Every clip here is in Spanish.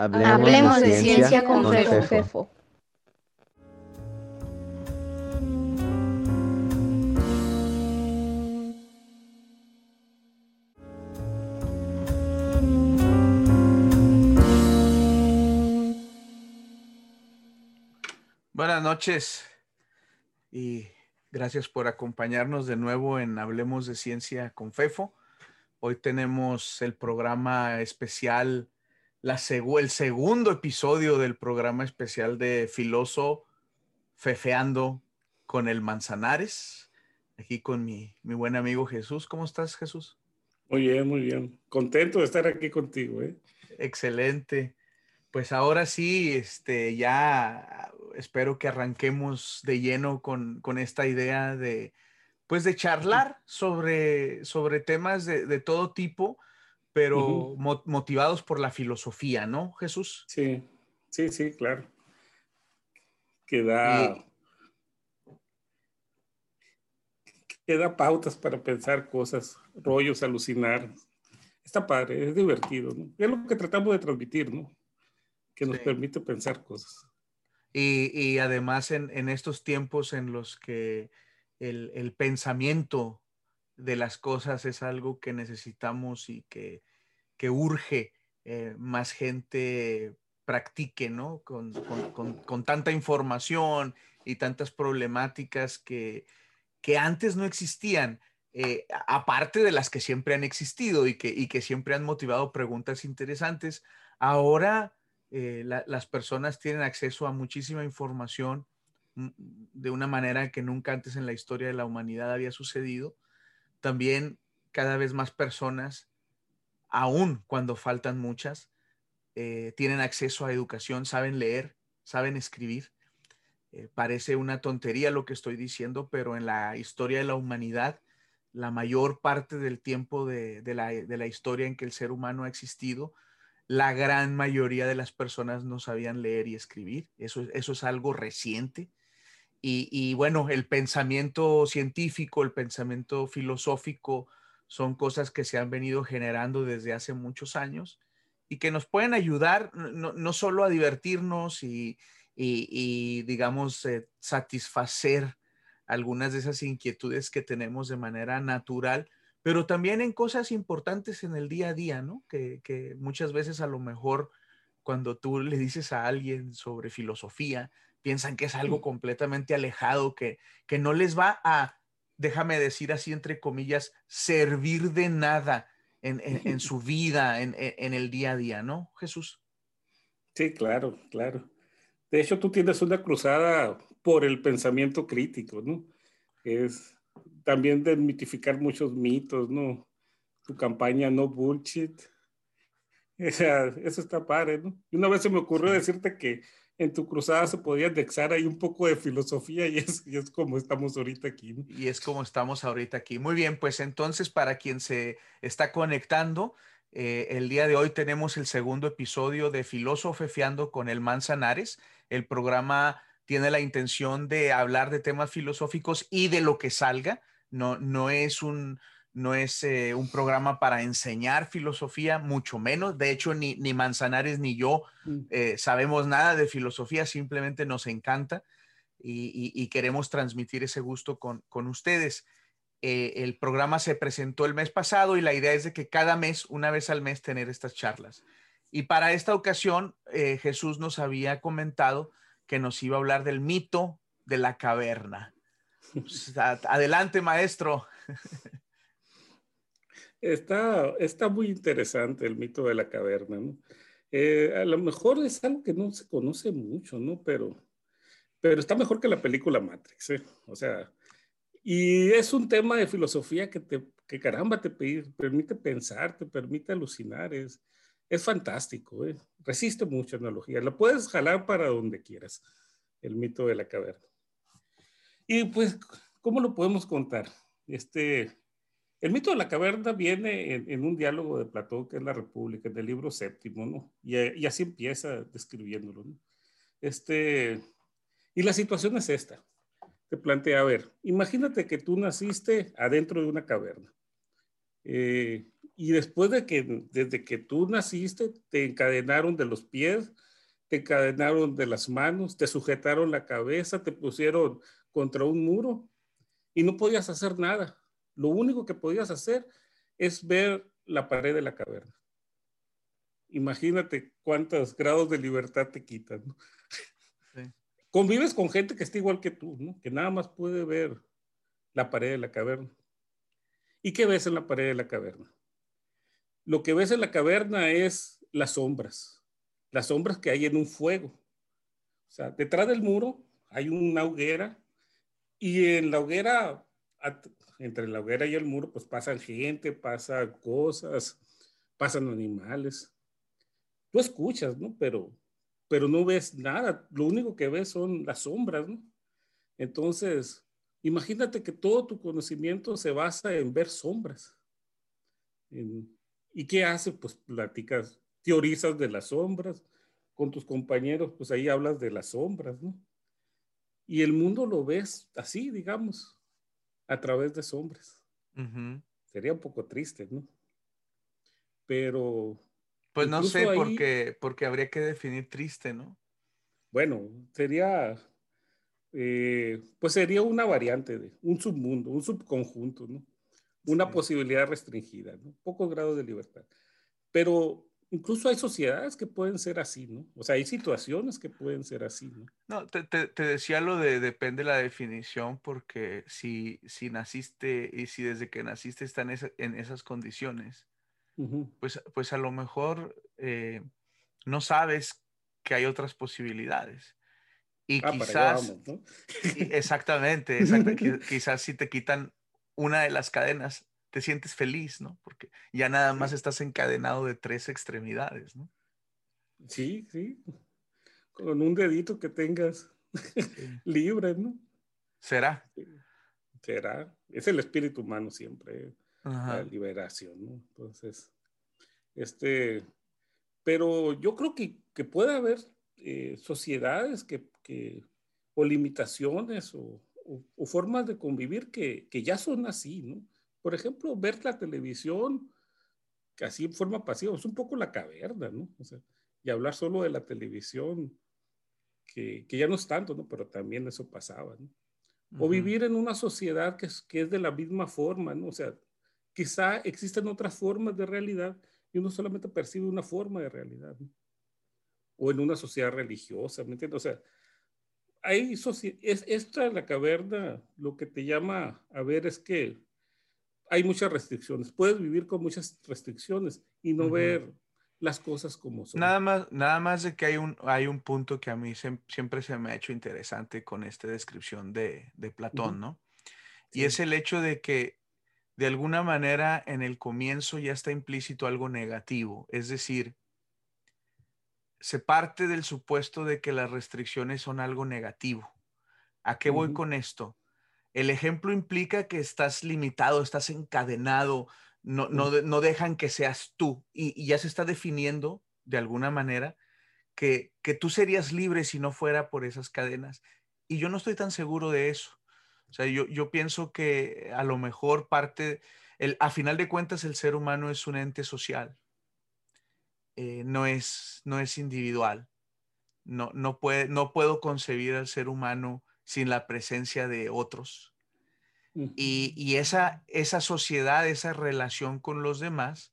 Hablemos, de, ciencia, con, Fefo. Buenas noches y gracias por acompañarnos de nuevo en Hablemos de Ciencia con Fefo. Hoy tenemos el programa especial el segundo episodio del programa especial de Filoso Fefeando con el Manzanares. Aquí con mi, mi buen amigo Jesús. ¿Cómo estás, Jesús? Muy bien, muy bien. Contento de estar aquí contigo. ¿eh? Excelente. Pues ahora sí, este, ya espero que arranquemos de lleno con, con esta idea de, pues de charlar sobre, sobre temas de, de todo tipo pero motivados por la filosofía, ¿no, Jesús? Sí, sí, sí, claro. Que da, que da pautas para pensar cosas, rollos, alucinar. Está padre, es divertido, ¿no? Es lo que tratamos de transmitir, ¿no? Que nos permite pensar cosas. Y, y además en, en, estos tiempos en los que el, el pensamiento de las cosas es algo que necesitamos y que, que urge eh, más gente practique, ¿no? Con, con, con, tanta información y tantas problemáticas que, que antes no existían, eh, aparte de las que siempre han existido y que, y que siempre han motivado preguntas interesantes, ahora eh, las personas tienen acceso a muchísima información mm, de una manera que nunca antes en la historia de la humanidad había sucedido también cada vez más personas, aún cuando faltan muchas, eh, tienen acceso a educación, saben leer, saben escribir. Eh, parece una tontería lo que estoy diciendo, pero en la historia de la humanidad, la mayor parte del tiempo de, la, historia en que el ser humano ha existido, la gran mayoría de las personas no sabían leer y escribir. Eso, eso es algo reciente. Y, bueno, el pensamiento científico, el pensamiento filosófico son cosas que se han venido generando desde hace muchos años y que nos pueden ayudar no, solo a divertirnos y, digamos, eh, satisfacer algunas de esas inquietudes que tenemos de manera natural, pero también en cosas importantes en el día a día, ¿no? Que muchas veces a lo mejor cuando tú le dices a alguien sobre filosofía, piensan que es algo completamente alejado, que, que no les va a, déjame decir así entre comillas, servir de nada en, en, su vida, en, en, el día a día, ¿no, Jesús? Sí, claro, claro. De hecho, tú tienes una cruzada por el pensamiento crítico, ¿no? Es también desmitificar muchos mitos, ¿no? Tu campaña No Bullshit. O sea, eso está padre, ¿no? Y una vez se me ocurrió decirte que en tu cruzada se podía indexar ahí un poco de filosofía y es, es como estamos ahorita aquí. Y es como estamos ahorita aquí. Muy bien, pues entonces para quien se está conectando, eh, el día de hoy tenemos el segundo episodio de Filosofeando con el Manzanares. El programa tiene la intención de hablar de temas filosóficos y de lo que salga. No, no es un, no es eh, un programa para enseñar filosofía, mucho menos. De hecho, ni, ni Manzanares ni yo mm. eh, sabemos nada de filosofía, simplemente nos encanta y, queremos transmitir ese gusto con, ustedes. Eh, el programa se presentó el mes pasado y la idea es de que cada mes, una vez al mes, tener estas charlas. Y para esta ocasión, Jesús nos había comentado que nos iba a hablar del mito de la caverna. Pues, adelante, maestro. Está, está muy interesante el mito de la caverna, ¿no? Eh, a lo mejor es algo que no se conoce mucho, ¿no? Pero, pero está mejor que la película Matrix, ¿eh? O sea, y es un tema de filosofía que, te, que caramba te permite pensar, te permite alucinar, es, es fantástico, ¿eh? resiste mucha analogía, lo puedes jalar para donde quieras, el mito de la caverna. Y pues, ¿cómo lo podemos contar? Este, el mito de la caverna viene en, un diálogo de Platón, que es la República, en el libro séptimo, ¿no? Y, así empieza describiéndolo. Este, y la situación es esta. Te plantea, a ver, imagínate que tú naciste adentro de una caverna. Eh, y después de que, desde que tú naciste, te encadenaron de los pies, te encadenaron de las manos, te sujetaron la cabeza, te pusieron contra un muro y no podías hacer nada. Lo único que podías hacer es ver la pared de la caverna. Imagínate cuántos grados de libertad te quitan. Convives con gente que está igual que tú, ¿no? que nada más puede ver la pared de la caverna. ¿Y qué ves en la pared de la caverna? Lo que ves en la caverna es las sombras, las sombras que hay en un fuego. O sea, detrás del muro hay una hoguera y en la hoguera, entre la hoguera y el muro, pues pasan gente, pasan cosas, pasan animales. Tú escuchas, ¿no? Pero, pero no ves nada. Lo único que ves son las sombras, ¿no? Entonces, imagínate que todo tu conocimiento se basa en ver sombras. ¿Y qué hace? Pues platicas, teorizas de las sombras. Con tus compañeros, pues ahí hablas de las sombras, ¿no? Y el mundo lo ves así, digamos, a través de sombras. Sería un poco triste, ¿no? Pero... Pues no sé, porque, porque habría que definir triste, ¿no? Bueno, sería, eh, pues sería una variante de un submundo, un subconjunto, ¿no? Una posibilidad restringida, ¿no? Pocos grados de libertad. Pero incluso hay sociedades que pueden ser así, ¿no? O sea, hay situaciones que pueden ser así, ¿no? No, te, te, decía lo de depende la definición, porque si, si naciste y si desde que naciste están en, esas condiciones, pues, pues a lo mejor eh, no sabes que hay otras posibilidades. Y ah, quizás, ¿no? exactamente, exactamente quizás si te quitan una de las cadenas, te sientes feliz, ¿no? Porque ya nada más estás encadenado de tres extremidades, ¿no? Sí, sí. Con un dedito que tengas libre, ¿no? ¿Será? Será. Es el espíritu humano siempre, la liberación, ¿no? Entonces, este, pero yo creo que, que puede haber eh, sociedades que, que, o limitaciones o, o, formas de convivir que, que ya son así, ¿no? Por ejemplo, ver la televisión casi en forma pasiva, es un poco la caverna, ¿no? O sea, y hablar solo de la televisión, que, que ya no es tanto, ¿no? Pero también eso pasaba, ¿no? O vivir en una sociedad que es, que es de la misma forma, ¿no? O sea, quizá existen otras formas de realidad y uno solamente percibe una forma de realidad, ¿no? O en una sociedad religiosa, ¿me entiendes? O sea, hay es esta la caverna, lo que te llama a ver es que hay muchas restricciones. Puedes vivir con muchas restricciones y no ver las cosas como son. Nada más, nada más de que hay un, hay un punto que a mí siempre se me ha hecho interesante con esta descripción de, de Platón, ¿no? Y es el hecho de que de alguna manera en el comienzo ya está implícito algo negativo, es decir, se parte del supuesto de que las restricciones son algo negativo. ¿A qué voy con esto? El ejemplo implica que estás limitado, estás encadenado, no, no, dejan que seas tú y, ya se está definiendo de alguna manera que, que tú serías libre si no fuera por esas cadenas. Y yo no estoy tan seguro de eso. O sea, yo, yo pienso que a lo mejor parte, el, a final de cuentas el ser humano es un ente social, eh, no, es, no es individual. No, no, puede, no puedo concebir al ser humano sin la presencia de otros. Y, esa, esa sociedad, esa relación con los demás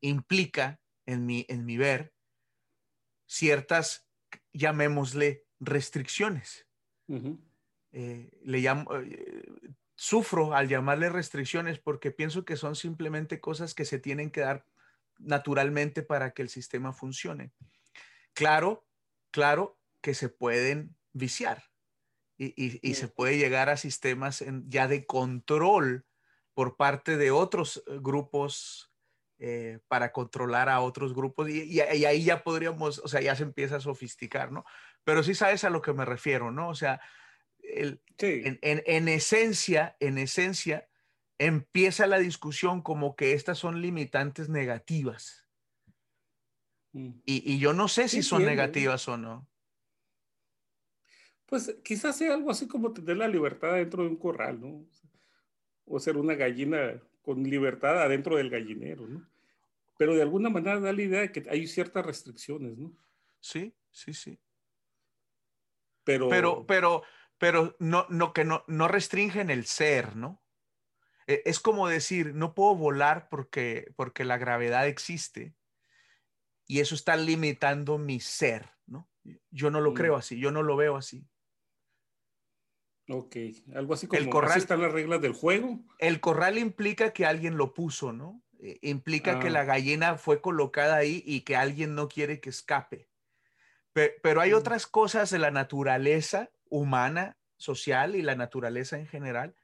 implica, en mi, en mi ver, ciertas, llamémosle, restricciones. Eh, le llamo, eh, sufro al llamarle restricciones porque pienso que son simplemente cosas que se tienen que dar naturalmente para que el sistema funcione. Claro, claro que se pueden viciar y, se puede llegar a sistemas ya de control por parte de otros eh, grupos eh, para controlar a otros grupos y, ahí ya podríamos, o sea, ya se empieza a sofisticar, ¿no? Pero sí sabes a lo que me refiero, ¿no? O sea, el, en, esencia, en esencia, empieza la discusión como que estas son limitantes negativas. Mm. Y, yo no sé si son negativas o no. Pues quizás sea algo así como tener la libertad dentro de un corral, ¿no? O ser una gallina con libertad adentro del gallinero, ¿no? pero de alguna manera da la idea de que hay ciertas restricciones, ¿no? Sí, sí, sí. Pero, Pero, pero, pero no, no, que no, no restringen el ser, ¿no? E- Es como decir, no puedo volar porque, porque la gravedad existe y eso está limitando mi ser, ¿no? Yo no lo Mm. creo así, yo no lo veo así. Ok, algo así como, El corral- así están las reglas del juego. El corral implica que alguien lo puso, ¿no? Eh, Implica que Ah. la gallina fue colocada ahí y que alguien no quiere que escape. Pe- Pero hay Mm. otras cosas de la naturaleza humana, social y la naturaleza en general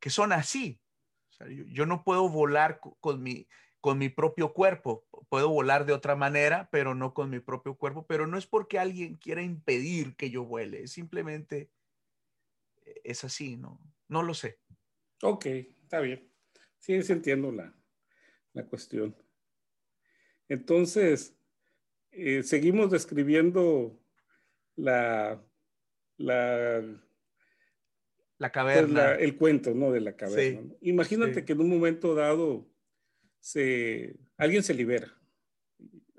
que son así. O sea, yo, yo no puedo volar co- con mi, con mi propio cuerpo. Puedo volar de otra manera, pero no con mi propio cuerpo. Pero no es porque alguien quiera impedir que yo vuele. es Simplemente es así, ¿no? No lo sé. Ok, está bien. Sí, sí entiendo la, la cuestión. Entonces, eh, seguimos describiendo la, la, La pues, caverna. la- el cuento, ¿no? De la caverna. Sí, ¿no? Imagínate sí. que en un momento dado se, alguien se libera.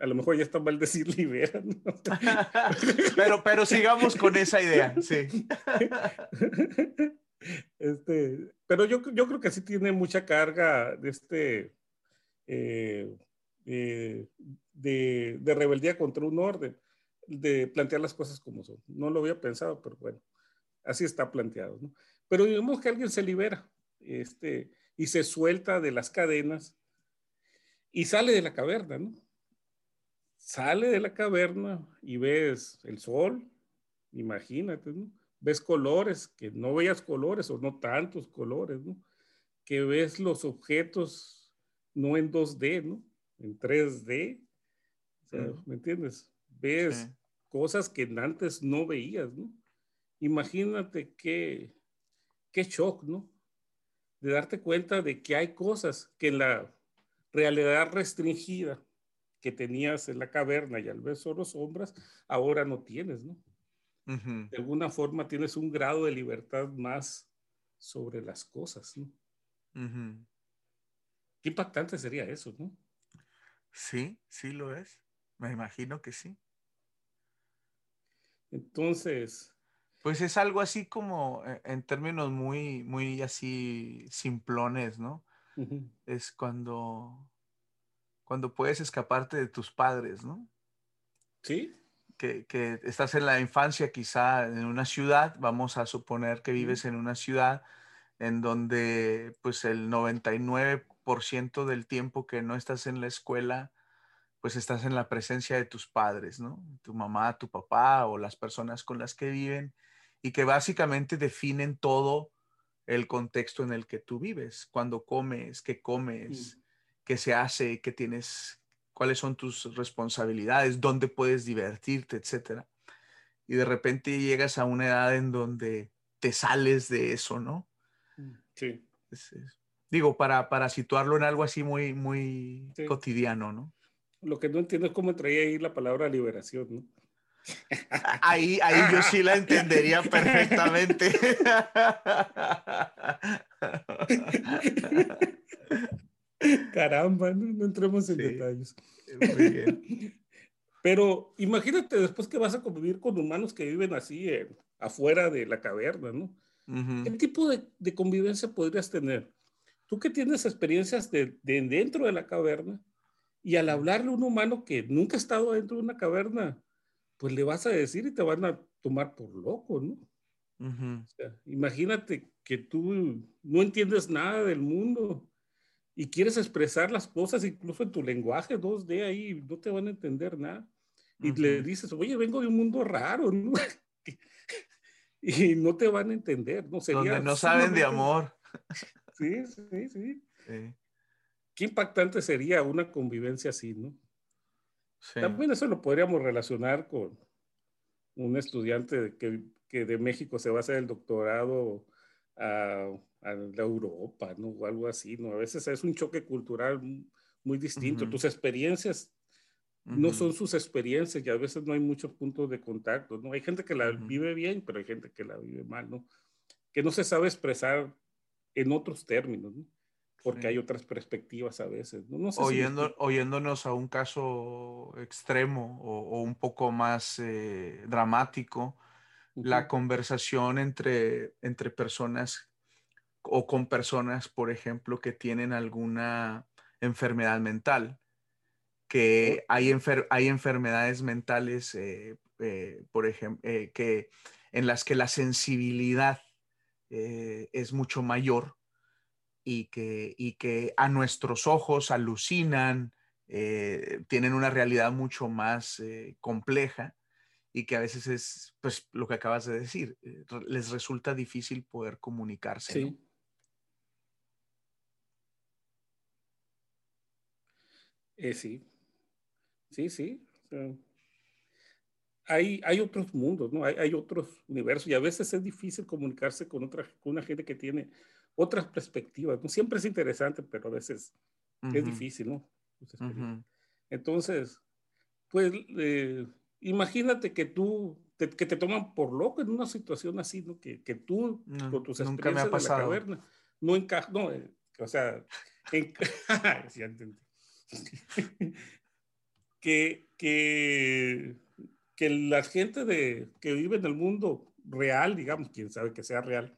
A lo mejor ya está mal decir libera, ¿no? pero, pero sigamos con esa idea, sí. Este, pero yo, yo creo que sí tiene mucha carga de este eh, eh, de, de rebeldía contra un orden, de plantear las cosas como son. No lo había pensado, pero bueno, así está planteado. ¿no? Pero digamos que alguien se libera este, y se suelta de las cadenas y sale de la caverna, ¿no? Sale de la caverna y ves el sol, imagínate, ¿no? ves colores, que no veías colores o no tantos colores, ¿no? Que ves los objetos no en 2D, ¿no? En 3D. O sea, Mm. ¿me entiendes? Ves Sí. cosas que antes no veías, ¿no? Imagínate qué, qué shock, ¿no? De darte cuenta de que hay cosas que en la realidad restringida que tenías en la caverna y al ver solo sombras, ahora no tienes, ¿no? De alguna forma tienes un grado de libertad más sobre las cosas, ¿no? Qué impactante sería eso, ¿no? Sí, sí lo es. Me imagino que sí. Entonces, Pues es algo así como eh, en términos muy, muy así simplones, ¿no? Es cuando, cuando puedes escaparte de tus padres, ¿no? sí, que, que estás en la infancia quizá en una ciudad, vamos a suponer que vives en una ciudad en donde pues el 99% del tiempo que no estás en la escuela, pues estás en la presencia de tus padres, ¿no? Tu mamá, tu papá o las personas con las que viven y que básicamente definen todo el contexto en el que tú vives, cuando comes, qué comes, qué se hace, qué tienes, cuáles son tus responsabilidades, dónde puedes divertirte, etcétera. Y de repente llegas a una edad en donde te sales de eso, ¿no? sí. Es- es- digo, para, para situarlo en algo así muy, muy Sí. cotidiano, ¿no? Lo que no entiendo es cómo traía ahí la palabra liberación, ¿no? Ahí, ahí yo sí la entendería perfectamente. Caramba, no, no entremos en Sí. detalles. Muy bien. Pero imagínate después que vas a convivir con humanos que viven así eh, afuera de la caverna, ¿no? Ujú. ¿Qué tipo de, de convivencia podrías tener? Tú que tienes experiencias de, de dentro de la caverna y al hablarle a un humano que nunca ha estado dentro de una caverna, pues le vas a decir y te van a tomar por loco, ¿no? Ujú. O sea, imagínate que tú no entiendes nada del mundo y quieres expresar las cosas incluso en tu lenguaje 2D ahí, no te van a entender nada. Y le Ujú. dices, oye, vengo de un mundo raro, ¿no? y no te van a entender, ¿no? Sería Donde no saben de amor. Sí, sí, sí. Sí, Qué impactante sería una convivencia así, ¿no? sí. También eso lo podríamos relacionar con un estudiante que, que de México se va a hacer el doctorado a, a la Europa, ¿no? O algo así, ¿no? A veces es un choque cultural muy distinto. Ujú. Tus experiencias no Ujú. son sus experiencias y a veces no hay muchos puntos de contacto, ¿no? Hay gente que la Ujú. vive bien, pero hay gente que la vive mal, ¿no? Que no se sabe expresar en otros términos, ¿no? porque hay otras perspectivas a veces. ¿no? Oyendo, oyéndonos a un caso extremo o, un poco más eh, dramático, la conversación entre, entre personas o con personas, por ejemplo, que tienen alguna enfermedad mental, que hay, hay enfermedades mentales, eh, eh, por ejemplo, que, en las que la sensibilidad es mucho mayor y que, y que a nuestros ojos alucinan, eh, tienen una realidad mucho más eh, compleja y que a veces es, pues, lo que acabas de decir, eh, les resulta difícil poder comunicarse. Sí. sí, sí, sí. hay, hay, otros mundos, ¿no? Hay, hay, otros universos y a veces es difícil comunicarse con, otra, con una gente que tiene otras perspectivas. ¿no? Siempre es interesante, pero a veces es difícil, ¿no? Entonces, pues eh, imagínate que tú, te, que te toman por loco en una situación así, ¿no? Que, que tú, con tus experiencias de la caverna, no encajas, no, eh, o sea, que, que, que la gente de, que vive en el mundo real, digamos, quién sabe que sea real,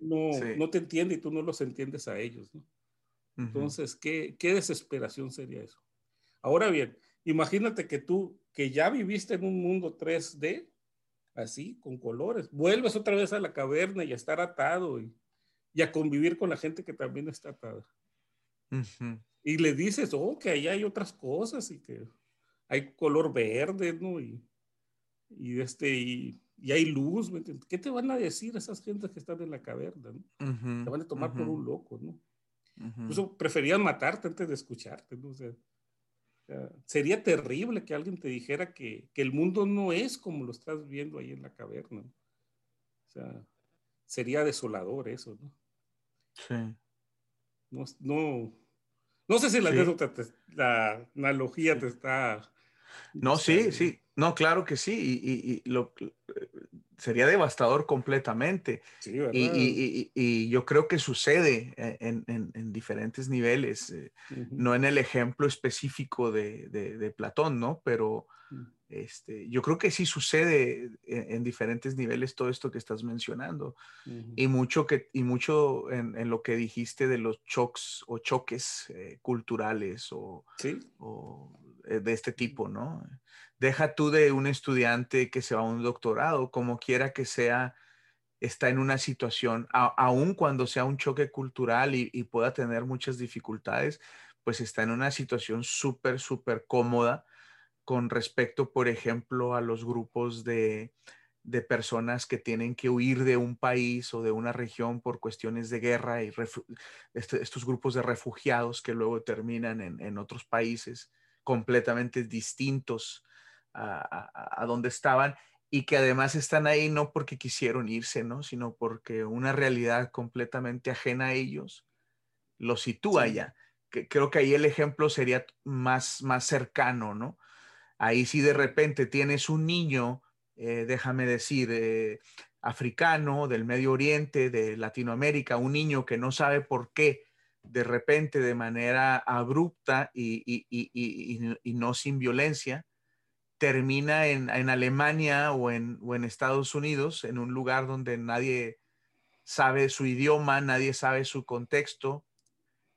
no, no te entiende y tú no los entiendes a ellos. ¿no? Entonces, ¿qué, ¿qué desesperación sería eso? Ahora bien, imagínate que tú, que ya viviste en un mundo 3D, así, con colores, vuelves otra vez a la caverna y a estar atado y, y a convivir con la gente que también está atada. Y le dices, oh, que ahí hay otras cosas y que hay color verde, ¿no? Y, y este, y y hay luz, ¿qué te van a decir esas gentes que están en la caverna? te van a tomar por un loco, ¿no? Incluso preferían matarte antes de escucharte, ¿no? O sea, sería terrible que alguien te dijera que, que, el mundo no es como lo estás viendo ahí en la caverna. O sea, sería desolador eso, ¿no? Sí. No, no, no sé si la, la analogía te está... No, sí, sí. No, claro que sí, y, lo, sería devastador completamente. y, yo creo que sucede e, en, diferentes niveles, eh, no en el ejemplo específico de, Platón, ¿no? Pero mm. este, yo creo que sí sucede e, en, diferentes niveles todo esto que estás mencionando. Y mucho, que, y mucho en, lo que dijiste de los chocs o choques eh, culturales o, o eh, de este tipo, ¿no? deja tú de un estudiante que se va a un doctorado, como quiera que sea, está en una situación, aun cuando sea un choque cultural y, pueda tener muchas dificultades, pues está en una situación súper, súper cómoda con respecto, por ejemplo, a los grupos de, personas que tienen que huir de un país o de una región por cuestiones de guerra y este, estos grupos de refugiados que luego terminan en otros países completamente distintos a, a, donde estaban y que además están ahí no porque quisieron irse, ¿no? Sino porque una realidad completamente ajena a ellos los sitúa ya. Que, creo que ahí el ejemplo sería más, más cercano, ¿no? Ahí si de repente tienes un niño, eh, déjame decir, eh, africano, del Medio Oriente, de Latinoamérica, un niño que no sabe por qué de repente, de manera abrupta y, y, y, y no sin violencia, termina en, Alemania o en, en, Estados Unidos, en un lugar donde nadie sabe su idioma, nadie sabe su contexto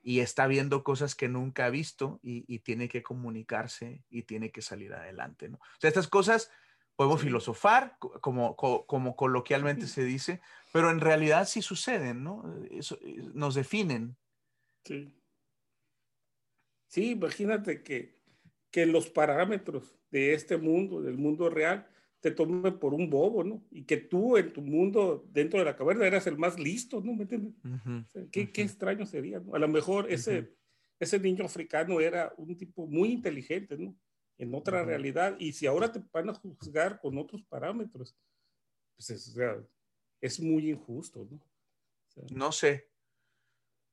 y está viendo cosas que nunca ha visto y, tiene que comunicarse y tiene que salir adelante. ¿no? O sea, estas cosas podemos filosofar, como, como, coloquialmente se dice, pero en realidad sí suceden, ¿no? Eso, eh, nos definen. Sí. Sí, imagínate que, que los parámetros de este mundo, del mundo real, te tomen por un bobo, ¿no? Y que tú en tu mundo, dentro de la caverna, eras el más listo, ¿no? ¿Me entiendes? ¿qué, qué, extraño sería, ¿no? A lo mejor ese, ese niño africano era un tipo muy inteligente, ¿no? En otra realidad. Y si ahora te van a juzgar con otros parámetros, pues es, es muy injusto, ¿no? no sé.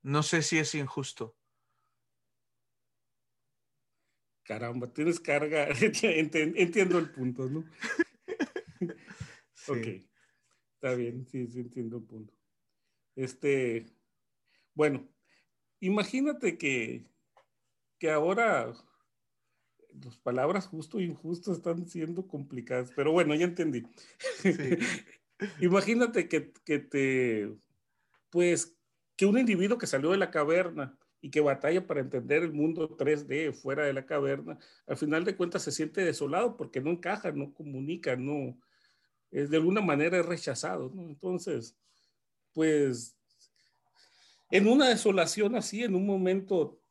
No sé si es injusto. Caramba, tienes carga. entiendo el punto, ¿no? Ok, está bien, sí, sí entiendo el punto. Este, bueno, imagínate que, que ahora las palabras justo e injusto están siendo complicadas, pero bueno, ya entendí. imagínate que, que te, pues, que un individuo que salió de la caverna y que batalla para entender el mundo 3D fuera de la caverna, al final de cuentas se siente desolado porque no encaja, no comunica, no, es de alguna manera es rechazado, ¿no? Entonces, pues, en una desolación así, en un momento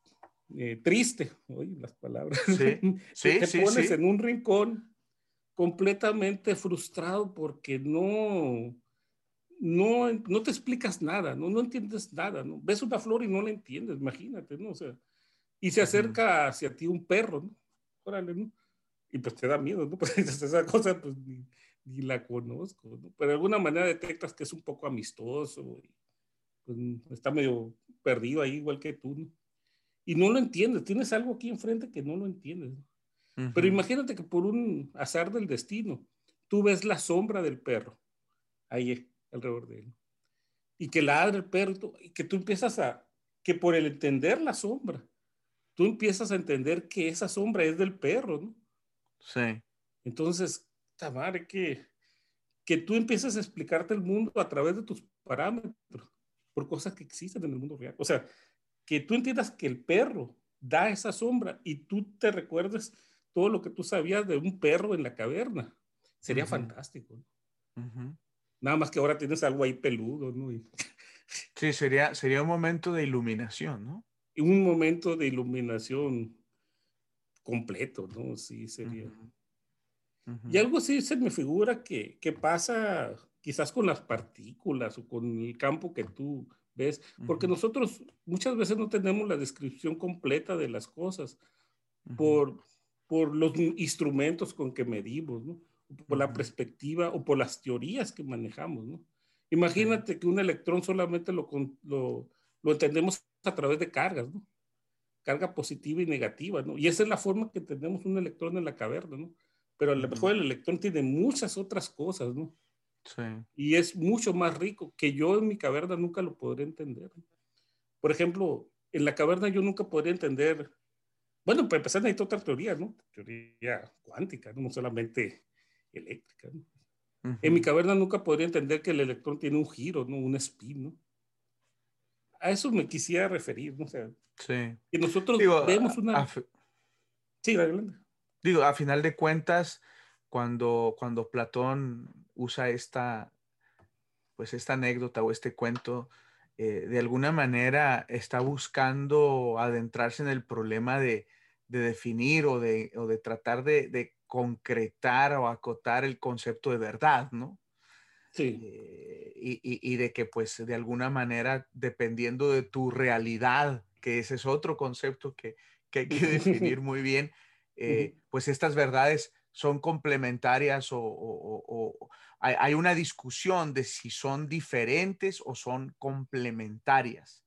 eh, triste, oye, las palabras, sí, te pones en un rincón completamente frustrado porque no, no, no te explicas nada, no, no entiendes nada, ¿no? Ves una flor y no la entiendes, imagínate, ¿no? O sea, y se acerca hacia ti un perro, ¿no? Órale, ¿no? Y pues te da miedo, ¿no? Pues esa cosa, pues ni, ni, la conozco, ¿no? Pero de alguna manera detectas que es un poco amistoso, y, pues, está medio perdido ahí, igual que tú, ¿no? Y no lo entiendes, tienes algo aquí enfrente que no lo entiendes. ¿no? Pero imagínate que por un azar del destino, tú ves la sombra del perro ahí alrededor de él. Y que ladra el perro y que tú empiezas a, que por el entender la sombra, tú empiezas a entender que esa sombra es del perro, ¿no? Sí. Entonces, madre, que, que tú empiezas a explicarte el mundo a través de tus parámetros, por cosas que existen en el mundo real. O sea, que tú entiendas que el perro da esa sombra y tú te recuerdes todo lo que tú sabías de un perro en la caverna. Sería fantástico. ¿no? Nada más que ahora tienes algo ahí peludo, ¿no? Sí, sería, sería un momento de iluminación, ¿no? Y un momento de iluminación completo, ¿no? Sí, sería. Y algo así se me figura que, que, pasa quizás con las partículas o con el campo que tú ves, porque nosotros muchas veces no tenemos la descripción completa de las cosas por, por los instrumentos con que medimos, ¿no? Por la perspectiva o por las teorías que manejamos, ¿no? Imagínate que un electrón solamente lo, lo, lo, entendemos a través de cargas, ¿no? Carga positiva y negativa, ¿no? Y esa es la forma que tenemos un electrón en la caverna, ¿no? Pero a lo mejor el electrón tiene muchas otras cosas, ¿no? Sí. Y es mucho más rico que yo en mi caverna nunca lo podré entender. Por ejemplo, en la caverna yo nunca podría entender, bueno, para empezar necesito otra teoría, ¿no? Teoría cuántica, no solamente eléctrica. En mi caverna nunca podría entender que el electrón tiene un giro, ¿no? Un spin, ¿no? A eso me quisiera referir, ¿no? O sea, sí. que nosotros vemos una... sí, adelante. Digo, a final de cuentas, cuando, cuando Platón usa esta, pues esta anécdota o este cuento, eh, de alguna manera está buscando adentrarse en el problema de, de definir o de, o de tratar de, de, concretar o acotar el concepto de verdad, ¿no? Sí. Eh, y, y, de que pues de alguna manera, dependiendo de tu realidad, que ese es otro concepto que, que hay que definir muy bien, eh, pues estas verdades son complementarias o, o, o hay, hay, una discusión de si son diferentes o son complementarias.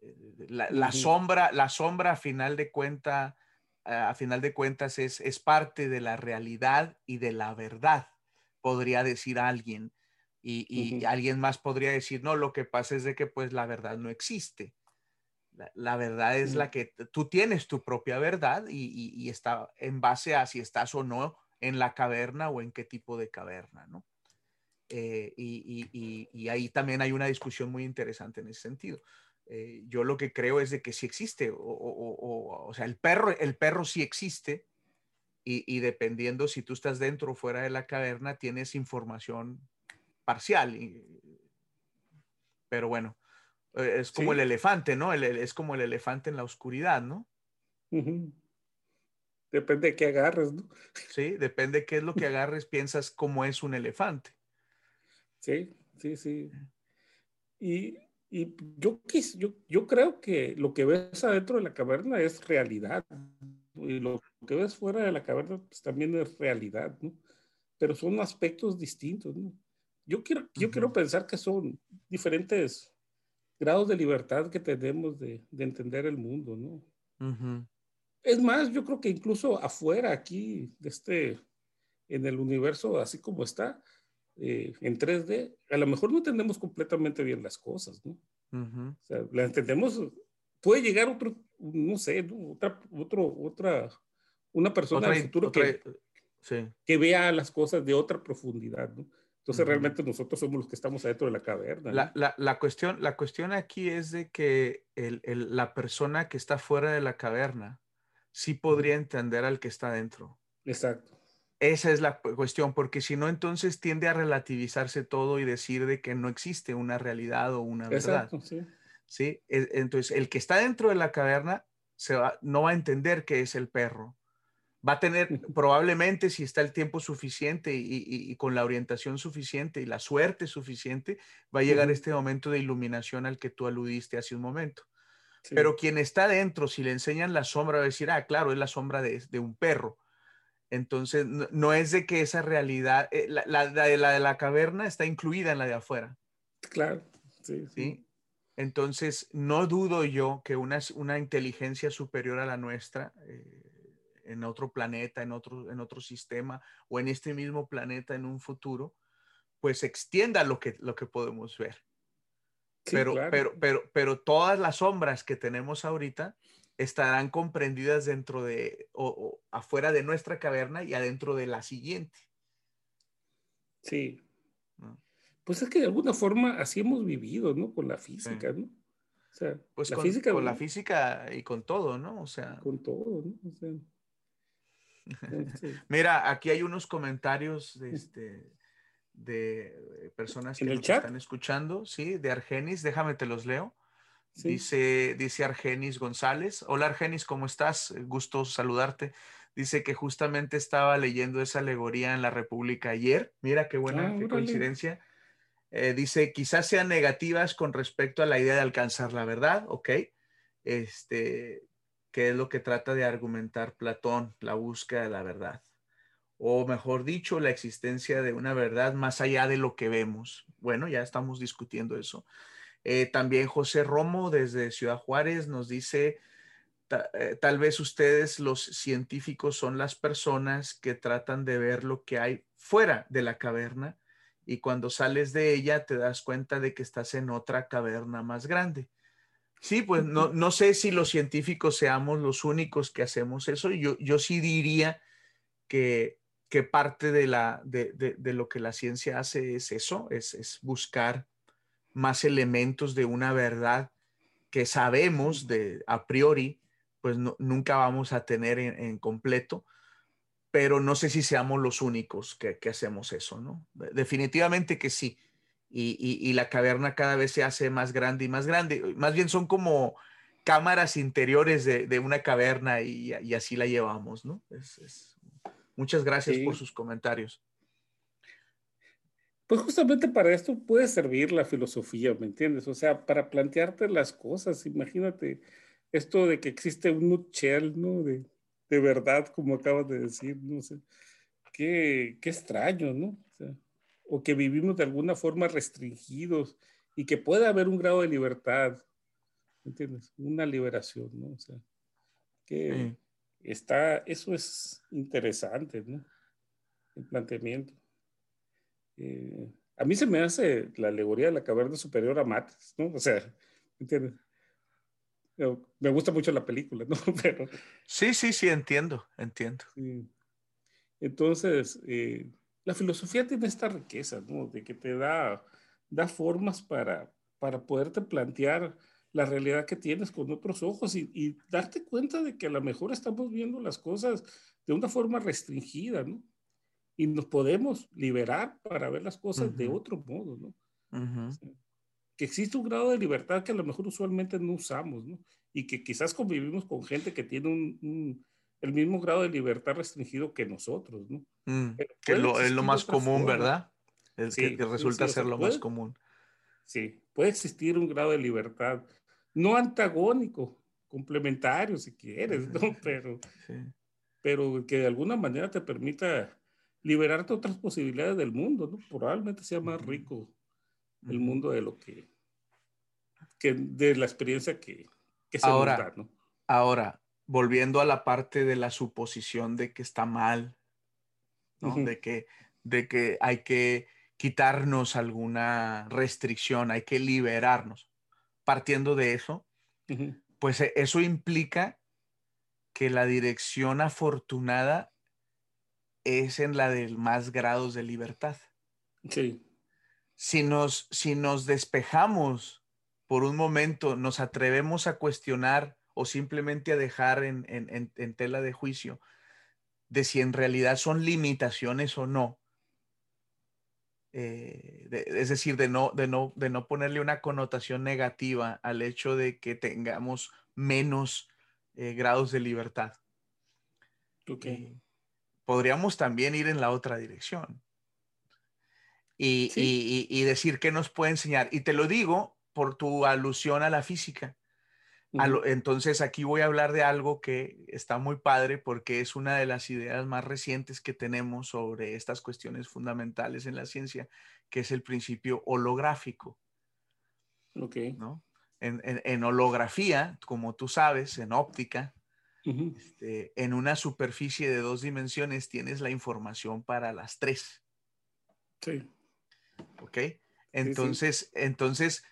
Eh, la, la sombra, la sombra a final de cuenta a final de cuentas es, es parte de la realidad y de la verdad, podría decir alguien. Y, y uh -huh. alguien más podría decir, no, lo que pasa es de que pues la verdad no existe. La, la verdad es uh -huh. la que tú tienes tu propia verdad y, y, y, está en base a si estás o no en la caverna o en qué tipo de caverna, ¿no? Eh, y, y, ahí también hay una discusión muy interesante en ese sentido. Eh, yo lo que creo es de que sí existe, o, o, o, o sea, el perro, el perro sí existe y, y, dependiendo si tú estás dentro o fuera de la caverna, tienes información parcial. Y, pero bueno, eh, es como sí. el elefante, ¿no? El, el, es como el elefante en la oscuridad, ¿no? Uh -huh. Depende de qué agarres, ¿no? Sí, depende de qué es lo que agarres, piensas cómo es un elefante. Sí, sí, sí. Y y yo, yo, yo creo que lo que ves adentro de la caverna es realidad. Y lo que ves fuera de la caverna pues, también es realidad, ¿no? Pero son aspectos distintos, ¿no? Yo quiero, yo uh -huh. quiero pensar que son diferentes grados de libertad que tenemos de, de entender el mundo, ¿no? Uh -huh. Es más, yo creo que incluso afuera aquí, de este, en el universo así como está, eh, en 3D, a lo mejor no entendemos completamente bien las cosas, ¿no? Uh -huh. O sea, las entendemos puede llegar otro, no sé, otra, otro, otra, una persona del futuro que, que vea las cosas de otra profundidad, ¿no? Entonces, realmente nosotros somos los que estamos adentro de la caverna. La, la, la, cuestión, la cuestión aquí es de que el, el, la persona que está fuera de la caverna sí podría entender al que está dentro. Exacto. Esa es la cuestión, porque si no, entonces tiende a relativizarse todo y decir de que no existe una realidad o una verdad. Exacto, sí. ¿Sí? E, entonces, el que está dentro de la caverna se va, no va a entender que es el perro va a tener probablemente, si está el tiempo suficiente y, con la orientación suficiente y la suerte suficiente, va a llegar este momento de iluminación al que tú aludiste hace un momento. Pero quien está dentro, si le enseñan la sombra, va a decir, ah, claro, es la sombra de, un perro. Entonces, no, es de que esa realidad, eh, la, de la, caverna está incluida en la de afuera. Claro, sí. ¿sí? Entonces, no dudo yo que una, una inteligencia superior a la nuestra, eh, en otro planeta, en otro, en otro sistema o en este mismo planeta en un futuro, pues extienda lo que, lo que podemos ver. pero, pero, pero, pero todas las sombras que tenemos ahorita estarán comprendidas dentro de o, afuera de nuestra caverna y adentro de la siguiente. Sí. Pues es que de alguna forma así hemos vivido, ¿no? Con la física, ¿no? O sea, pues la con, física, con la física y con todo, ¿no? O sea. Con todo, ¿no? O sea, Mira, aquí hay unos comentarios de, este, de personas que nos están escuchando, sí, de Argenis, déjame te los leo. Dice, dice Argenis González. Hola Argenis, ¿cómo estás? Gusto saludarte. Dice que justamente estaba leyendo esa alegoría en la República ayer. Mira qué buena ah, coincidencia. Eh, dice, quizás sean negativas con respecto a la idea de alcanzar la verdad, ¿ok? Este, que es lo que trata de argumentar Platón, la búsqueda de la verdad. O mejor dicho, la existencia de una verdad más allá de lo que vemos. Bueno, ya estamos discutiendo eso. Eh, también José Romo desde Ciudad Juárez nos dice, eh, tal vez ustedes los científicos son las personas que tratan de ver lo que hay fuera de la caverna y cuando sales de ella te das cuenta de que estás en otra caverna más grande. Sí, pues no, no, sé si los científicos seamos los únicos que hacemos eso. Yo, yo sí diría que, que parte de, la, de, de, lo que la ciencia hace es eso, es, es buscar más elementos de una verdad que sabemos de a priori, pues nunca vamos a tener en, completo, pero no sé si seamos los únicos que, que hacemos eso, ¿no? Definitivamente que sí y, la caverna cada vez se hace más grande y más grande. Más bien son como cámaras interiores de, una caverna y, así la llevamos, ¿no? Muchas gracias por sus comentarios. Pues justamente para esto puede servir la filosofía, ¿me entiendes? O sea, para plantearte las cosas, imagínate esto de que existe un nutshell, ¿no? De, de verdad, como acabas de decir, no sé. Qué, qué extraño, ¿no? O sea, o que vivimos de alguna forma restringidos y que pueda haber un grado de libertad, ¿entiendes? Una liberación, ¿no? O sea, que está, eso es interesante, ¿no? El planteamiento. Eh, a mí se me hace la alegoría de la caverna superior a Matrix, ¿no? O sea, ¿entiendes? Me gusta mucho la película, ¿no? Pero, sí, sí, sí, entiendo, entiendo. Entonces, eh, la filosofía tiene esta riqueza, ¿no? De que te da, da formas para, para poderte plantear la realidad que tienes con otros ojos y, darte cuenta de que a lo mejor estamos viendo las cosas de una forma restringida, ¿no? Y nos podemos liberar para ver las cosas de otro modo, ¿no? que existe un grado de libertad que a lo mejor usualmente no usamos, ¿no? Y que quizás convivimos con gente que tiene un el mismo grado de libertad restringido que nosotros, ¿no? Mm, que lo, es lo más común, ¿verdad? Es que, resulta ser lo más común. Sí, puede existir un grado de libertad, no antagónico, complementario si quieres, ¿no? Pero, pero que de alguna manera te permita liberarte otras posibilidades del mundo, ¿no? Probablemente sea más rico el mundo de lo que, que de la experiencia que, que se ahora, da, ¿no? Ahora, volviendo a la parte de la suposición de que está mal, de, que, de que hay que quitarnos alguna restricción, hay que liberarnos. Partiendo de eso, pues e, eso implica que la dirección afortunada es en la de más grados de libertad. Sí. Si nos, si nos despejamos por un momento, nos atrevemos a cuestionar o simplemente a dejar en, en tela de juicio de si en realidad son limitaciones o no, eh, es decir, de no, de, no, de no ponerle una connotación negativa al hecho de que tengamos menos eh, grados de libertad. Okay. Podríamos también ir en la otra dirección y, y, y, decir qué nos puede enseñar. Y te lo digo por tu alusión a la física entonces aquí voy a hablar de algo que está muy padre porque es una de las ideas más recientes que tenemos sobre estas cuestiones fundamentales en la ciencia, que es el principio holográfico. Ok. ¿no? En, holografía, como tú sabes, en óptica, este, en una superficie de dos dimensiones tienes la información para las tres. Sí. ¿Ok? Entonces, entonces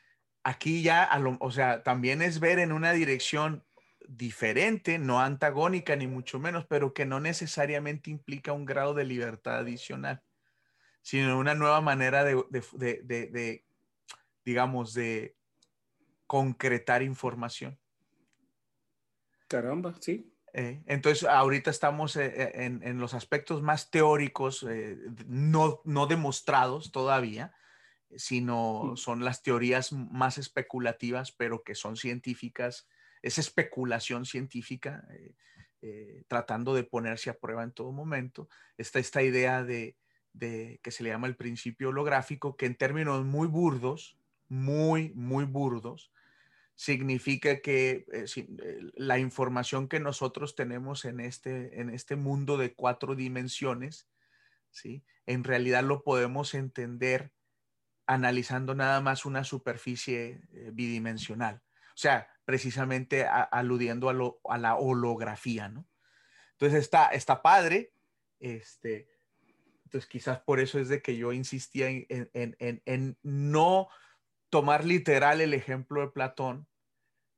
aquí ya, o sea, también es ver en una dirección diferente, no antagónica ni mucho menos, pero que no necesariamente implica un grado de libertad adicional, sino una nueva manera de, digamos, de concretar información. Caramba, sí. Eh, entonces, ahorita estamos eh, eh, en, los aspectos más teóricos, no, no demostrados todavía, sino son las teorías más especulativas, pero que son científicas, es especulación científica, eh, eh, tratando de ponerse a prueba en todo momento. Está esta idea de, que se le llama el principio holográfico, que en términos muy burdos, muy, muy burdos, significa que eh, la información que nosotros tenemos en este, en este mundo de cuatro dimensiones, ¿sí? en realidad lo podemos entender analizando nada más una superficie eh, bidimensional. O sea, precisamente aludiendo a, lo, a, la holografía, ¿no? Entonces está, está padre, este, entonces quizás por eso es de que yo insistía en, en, en, en no tomar literal el ejemplo de Platón,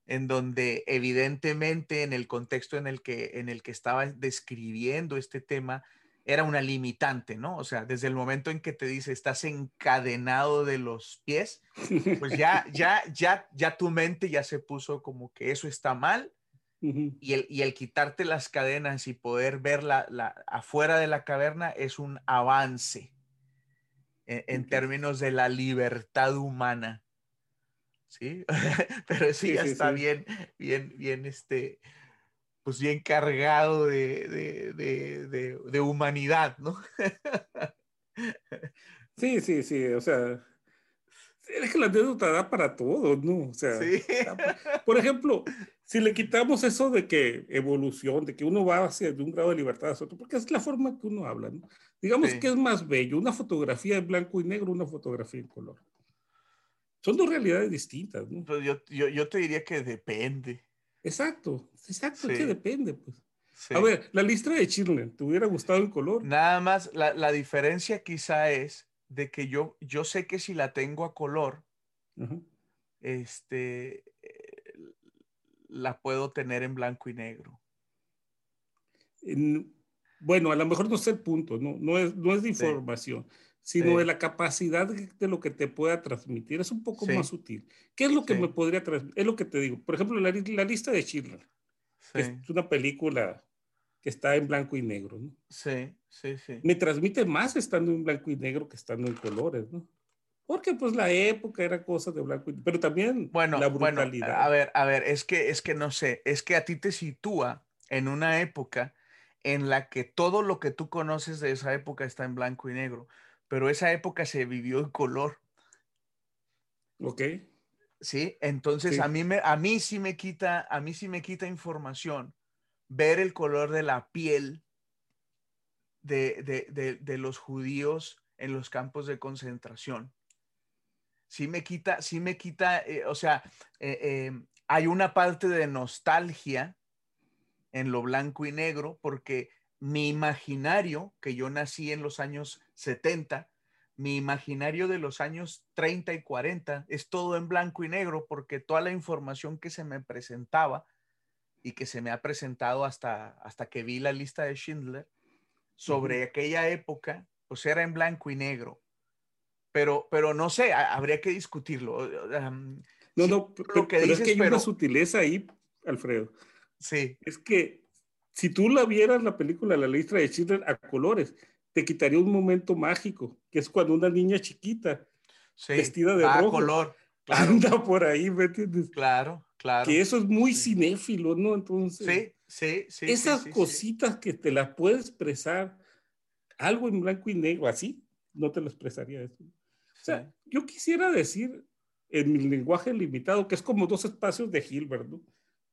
en donde evidentemente en el contexto en el que, en el que estaba describiendo este tema, era una limitante, ¿no? O sea, desde el momento en que te dice estás encadenado de los pies, pues ya, ya, ya, ya tu mente ya se puso como que eso está mal. y, el, y el quitarte las cadenas y poder ver la, afuera de la caverna es un avance en, en términos de la libertad humana. ¿Sí? Pero eso ya está bien, bien, bien, este, pues bien cargado de, humanidad, ¿no? Sí, sí, sí, o sea, es que la anécdota da para todo, ¿no? O sea, por ejemplo, si le quitamos eso de que evolución, de que uno va hacia de un grado de libertad a otro, porque es la forma que uno habla, ¿no? Digamos que es más bello, una fotografía en blanco y negro, una fotografía en color. Son dos realidades distintas, ¿no? Pues yo, yo te diría que depende. Exacto, exacto, es que depende, pues. A ver, la lista de Chirner, ¿te hubiera gustado en color? Nada más, la, diferencia quizá es de que yo, yo sé que si la tengo a color, este, la puedo tener en blanco y negro. bueno, a lo mejor no sé el punto, no, no, es, no es de información, sino de la capacidad de, lo que te pueda transmitir. Es un poco más sutil. ¿Qué es lo que me podría transmitir? Es lo que te digo. Por ejemplo, la, la lista de Schindler, es una película que está en blanco y negro, ¿no? Sí, sí, sí. Me transmite más estando en blanco y negro que estando en colores, ¿no? Porque pues la época era cosa de blanco y negro, pero también bueno, la brutalidad. Bueno, a ver, a ver, es que, es que no sé, es que a ti te sitúa en una época en la que todo lo que tú conoces de esa época está en blanco y negro pero esa época se vivió en color. Ok. Sí, entonces A, mí me, a mí sí me quita, a mí sí me quita información ver el color de la piel de, los judíos en los campos de concentración. Sí me quita, sí me quita, eh, o sea, eh, em, hay una parte de nostalgia en lo blanco y negro porque mi imaginario, que yo nací en los años 70, mi imaginario de los años 30 y 40 es todo en blanco y negro porque toda la información que se me presentaba y que se me ha presentado hasta, hasta que vi la lista de Schindler sobre aquella época, pues era en blanco y negro. Pero, pero no sé, habría que discutirlo. no, no, lo que pero es que hay una sutileza ahí, Alfredo. Sí. Es que si tú la vieras la película La lista de Schindler a colores, te quitaría un momento mágico, que es cuando una niña chiquita, vestida de rojo, color, anda por ahí, ¿me entiendes? Claro, claro. Que eso es muy cinéfilo, ¿no? Entonces, sí, sí, sí. Esas cositas que te las puede expresar algo en blanco y negro, así, no te lo expresaría eso. O sea, yo quisiera decir en mi lenguaje limitado que es como dos espacios de Hilbert, ¿no?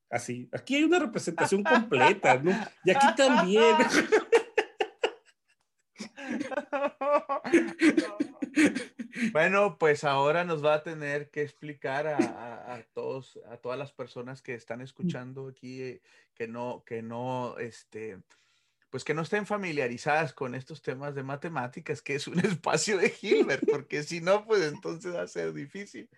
Así, aquí hay una representación completa, ¿no? Y aquí también. Bueno, pues ahora nos va a tener que explicar a, todos, a todas las personas que están escuchando aquí, eh, que no, que no, este, pues que no estén familiarizadas con estos temas de matemáticas, que es un espacio de Hilbert, porque si no, pues entonces va a ser difícil.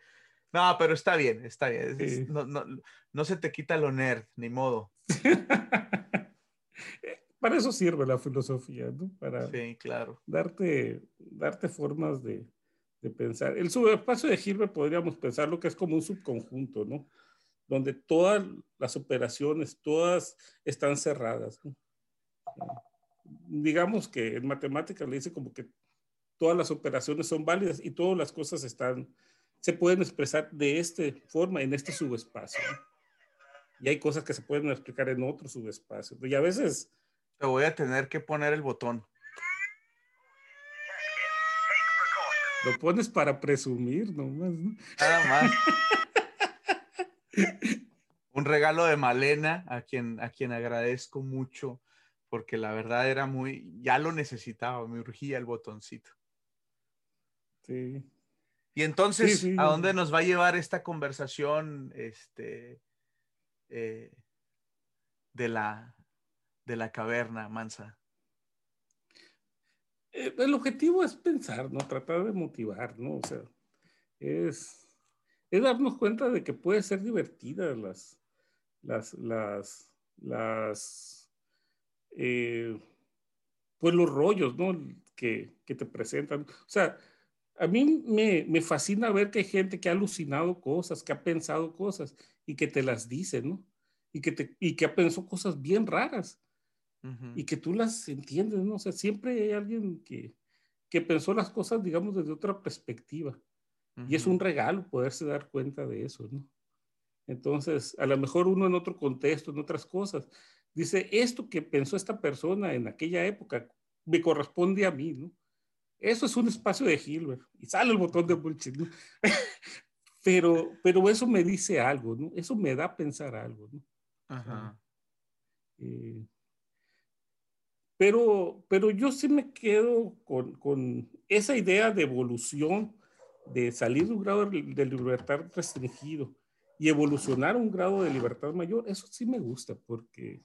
No, pero está bien, está bien. no, no, no se te quita lo nerd, ni modo. para eso sirve la filosofía, ¿no? Para sí, claro. darte, darte formas de, de pensar. El subespacio de Hilbert podríamos pensar lo que es como un subconjunto, ¿no? Donde todas las operaciones, todas están cerradas. ¿no? Digamos que en matemáticas le dice como que todas las operaciones son válidas y todas las cosas están, se pueden expresar de esta forma en este subespacio. ¿no? Y hay cosas que se pueden explicar en otro subespacio. Y a veces te voy a tener que poner el botón. Lo pones para presumir nomás. Nada más. Un regalo de Malena, a quien, a quien agradezco mucho, porque la verdad era muy, ya lo necesitaba, me urgía el botoncito. Sí. Y entonces, ¿a dónde nos va a llevar esta conversación este, eh, de, la, de la caverna, Mansa? Eh, el objetivo es pensar, ¿no? Tratar de motivar, ¿no? O sea, es, es darnos cuenta de que puede ser divertida las, las, las, las, eh, pues los rollos, ¿no? Que, que, te presentan. O sea, a mí me, me, fascina ver que hay gente que ha alucinado cosas, que ha pensado cosas y que te las dice, ¿no? Y que, te, y que ha pensado cosas bien raras y que tú las entiendes, ¿no? O sea, siempre hay alguien que, que pensó las cosas, digamos, desde otra perspectiva. Y es un regalo poderse dar cuenta de eso, ¿no? Entonces, a lo mejor uno en otro contexto, en otras cosas, dice, esto que pensó esta persona en aquella época me corresponde a mí, ¿no? Eso es un espacio de Hilbert. Y sale el botón de bullshit, ¿no? pero, pero eso me dice algo, ¿no? Eso me da a pensar algo, ¿no? Ajá. Eh, pero, pero yo sí me quedo con, con esa idea de evolución, de salir de un grado de libertad restringido y evolucionar a un grado de libertad mayor. Eso sí me gusta porque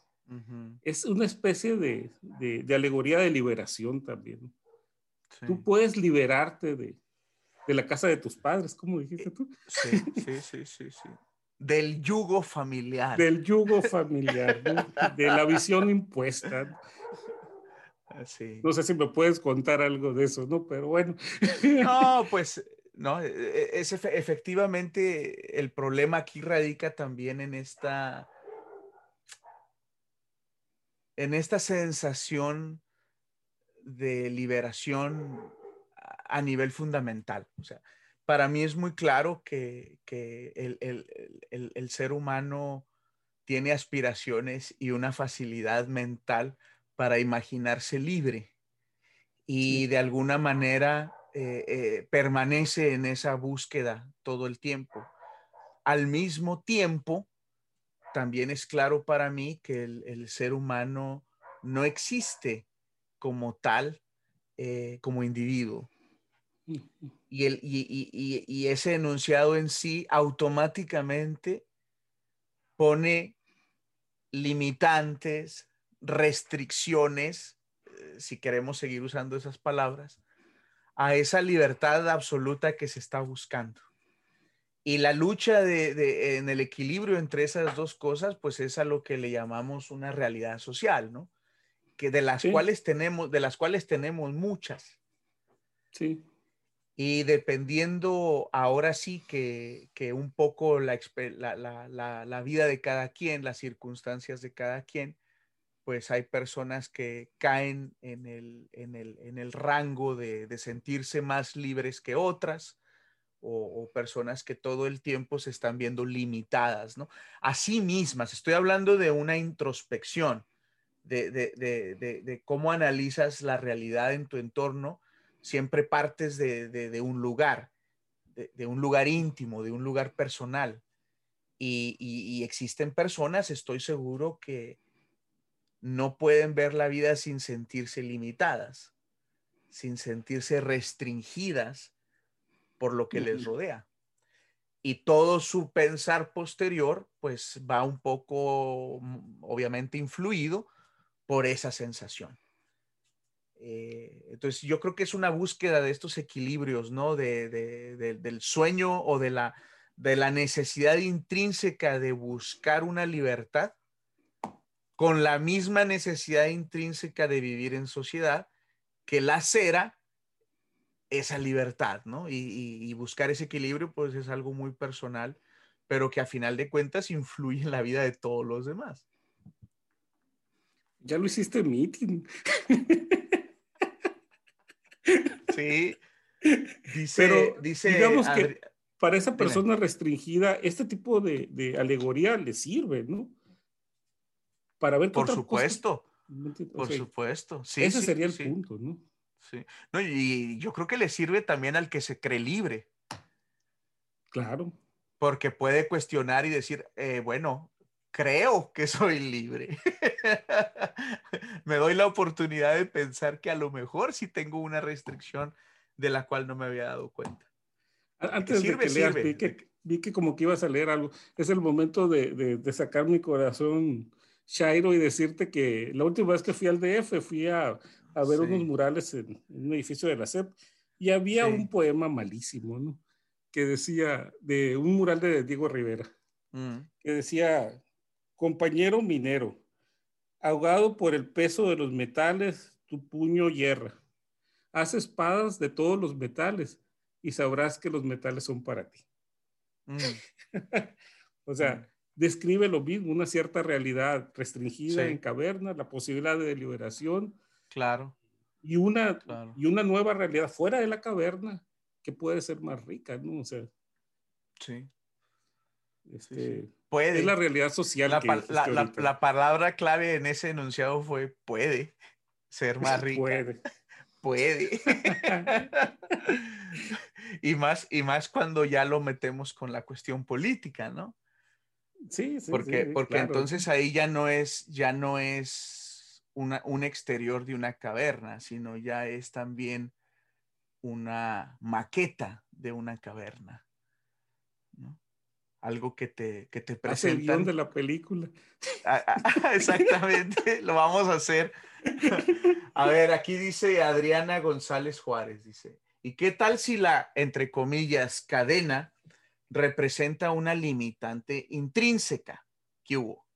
es una especie de, de, alegoría de liberación también. Tú puedes liberarte de, de la casa de tus padres, como dijiste tú. Sí, sí, sí, sí, sí. Del yugo familiar. Del yugo familiar, de la visión impuesta. No sé si me puedes contar algo de eso, ¿no? Pero bueno. No, pues, no, e, e, es efectivamente el problema aquí radica también en esta, en esta sensación de liberación a nivel fundamental. O sea, para mí es muy claro que, el ser humano tiene aspiraciones y una facilidad mental para imaginarse libre y de alguna manera eh, eh, permanece en esa búsqueda todo el tiempo. Al mismo tiempo, también es claro para mí que el, ser humano no existe como tal, eh, como individuo. Y, el, y ese enunciado en sí automáticamente pone limitantes, restricciones, eh, si queremos seguir usando esas palabras, a esa libertad absoluta que se está buscando. Y la lucha de, en el equilibrio entre esas dos cosas, pues es a lo que le llamamos una realidad social, ¿no? Que de las cuales tenemos, de las cuales tenemos muchas. Sí. Y dependiendo ahora sí que, un poco la, la, vida de cada quien, las circunstancias de cada quien, pues hay personas que caen en el, en el, rango de, sentirse más libres que otras, o, personas que todo el tiempo se están viendo limitadas, ¿no? A sí mismas, estoy hablando de una introspección, de, de cómo analizas la realidad en tu entorno, siempre partes de, un lugar, de, un lugar íntimo, de un lugar personal. y existen personas, estoy seguro, que, no pueden ver la vida sin sentirse limitadas, sin sentirse restringidas por lo que les rodea. Y todo su pensar posterior, pues va un poco, mm, obviamente, influido por esa sensación. Eh, entonces, yo creo que es una búsqueda de estos equilibrios, ¿no? del sueño o de la, de la necesidad intrínseca de buscar una libertad con la misma necesidad intrínseca de vivir en sociedad que la cera esa libertad, ¿no? Y, buscar ese equilibrio, pues es algo muy personal, pero que a final de cuentas influye en la vida de todos los demás. Ya lo hiciste meeting. Sí. Dice, dice digamos que para esa persona restringida, este tipo de, de alegoría le sirve, ¿no? Para ver Por supuesto. Por supuesto. Sí, ese sería el punto, ¿no? Sí. No, y yo creo que le sirve también al que se cree libre. Claro. Porque puede cuestionar y decir, eh, bueno, creo que soy libre. me doy la oportunidad de pensar que a lo mejor sí tengo una restricción de la cual no me había dado cuenta. Antes de que leas, vi que, como que ibas a leer algo. Es el momento de, de sacar mi corazón Shairo, y decirte que la última vez que fui al DF fui a, a ver unos murales en, un edificio de la SEP y había un poema malísimo, ¿no? Que decía, de un mural de Diego Rivera, mm. que decía, compañero minero, ahogado por el peso de los metales, tu puño hierra. Haz espadas de todos los metales y sabrás que los metales son para ti. Mm. o sea, mm describe lo mismo, una cierta realidad restringida en cavernas, la posibilidad de liberación. Claro. Y una, y una nueva realidad fuera de la caverna que puede ser más rica, ¿no? O sea. Sí. Este, puede. Es la realidad social. La, la, palabra clave en ese enunciado fue puede ser más rica. puede. Puede. y, más, y más cuando ya lo metemos con la cuestión política, ¿no? Sí, sí. Porque, porque entonces ahí ya no es, ya no es una, un exterior de una caverna, sino ya es también una maqueta de una caverna. Algo que te, que te presenta. el de la película. Ah, ah, exactamente, lo vamos a hacer. A ver, aquí dice Adriana González Juárez, dice, ¿y qué tal si la, entre comillas, cadena representa una limitante intrínseca que hubo.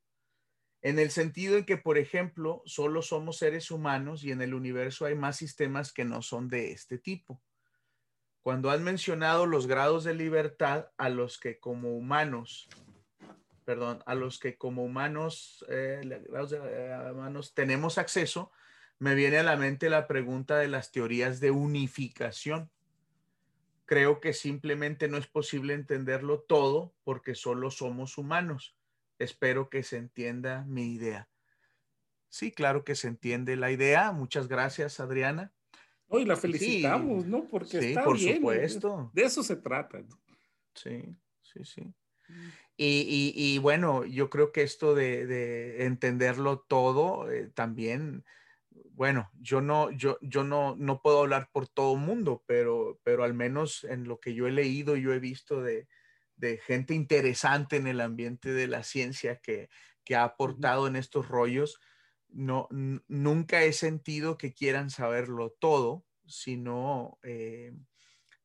En el sentido en que, por ejemplo, solo somos seres humanos y en el universo hay más sistemas que no son de este tipo. Cuando han mencionado los grados de libertad a los que como humanos, perdón, a los que como humanos, eh, eh, humanos tenemos acceso, me viene a la mente la pregunta de las teorías de unificación creo que simplemente no es posible entenderlo todo porque solo somos humanos. Espero que se entienda mi idea. Sí, claro que se entiende la idea. Muchas gracias, Adriana. Hoy la felicitamos, ¿no? Porque sí, por supuesto. De eso se trata. Sí, sí, sí. Mm. Y, bueno, yo creo que esto de, entenderlo todo eh, también bueno, yo no, yo, yo no, no puedo hablar por todo el mundo, pero, pero al menos en lo que yo he leído, yo he visto de, gente interesante en el ambiente de la ciencia que, ha aportado en estos rollos, no, nunca he sentido que quieran saberlo todo, sino eh,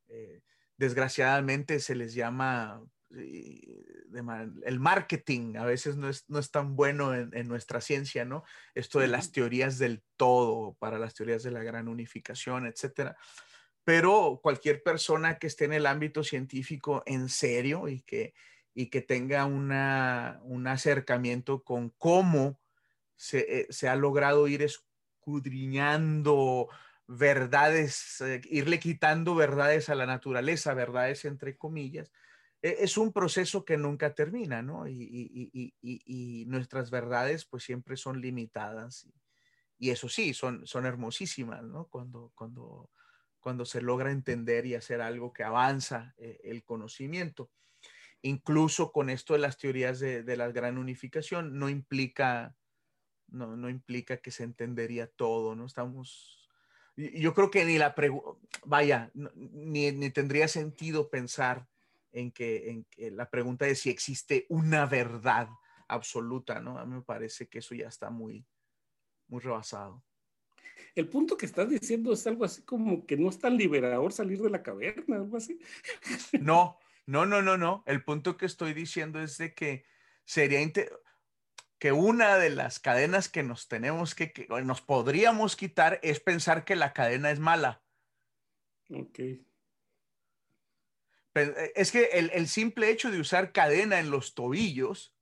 eh, desgraciadamente se les llama el marketing, a veces no es, no es tan bueno en, en, nuestra ciencia, ¿no? Esto de las teorías del todo, para las teorías de la gran unificación, etcétera. Pero cualquier persona que esté en el ámbito científico en serio y que, y que tenga una, un acercamiento con cómo se, eh, se ha logrado ir escudriñando verdades, eh, irle quitando verdades a la naturaleza, verdades entre comillas, es un proceso que nunca termina, ¿no? Y, nuestras verdades pues siempre son limitadas. Y, eso sí, son, son hermosísimas, ¿no? Cuando, cuando, cuando se logra entender y hacer algo que avanza eh, el conocimiento. Incluso con esto de las teorías de, la gran unificación, no implica, no, no implica que se entendería todo, ¿no? Estamos yo creo que ni la pregunta, vaya, ni, ni, tendría sentido pensar en que, en la pregunta de si existe una verdad absoluta, ¿no? A mí me parece que eso ya está muy, muy rebasado. El punto que estás diciendo es algo así como que no es tan liberador salir de la caverna, algo así. No, no, no, no, no. El punto que estoy diciendo es de que sería que una de las cadenas que nos tenemos que, que nos podríamos quitar es pensar que la cadena es mala. Ok. Eh, es que el, simple hecho de usar cadena en los tobillos,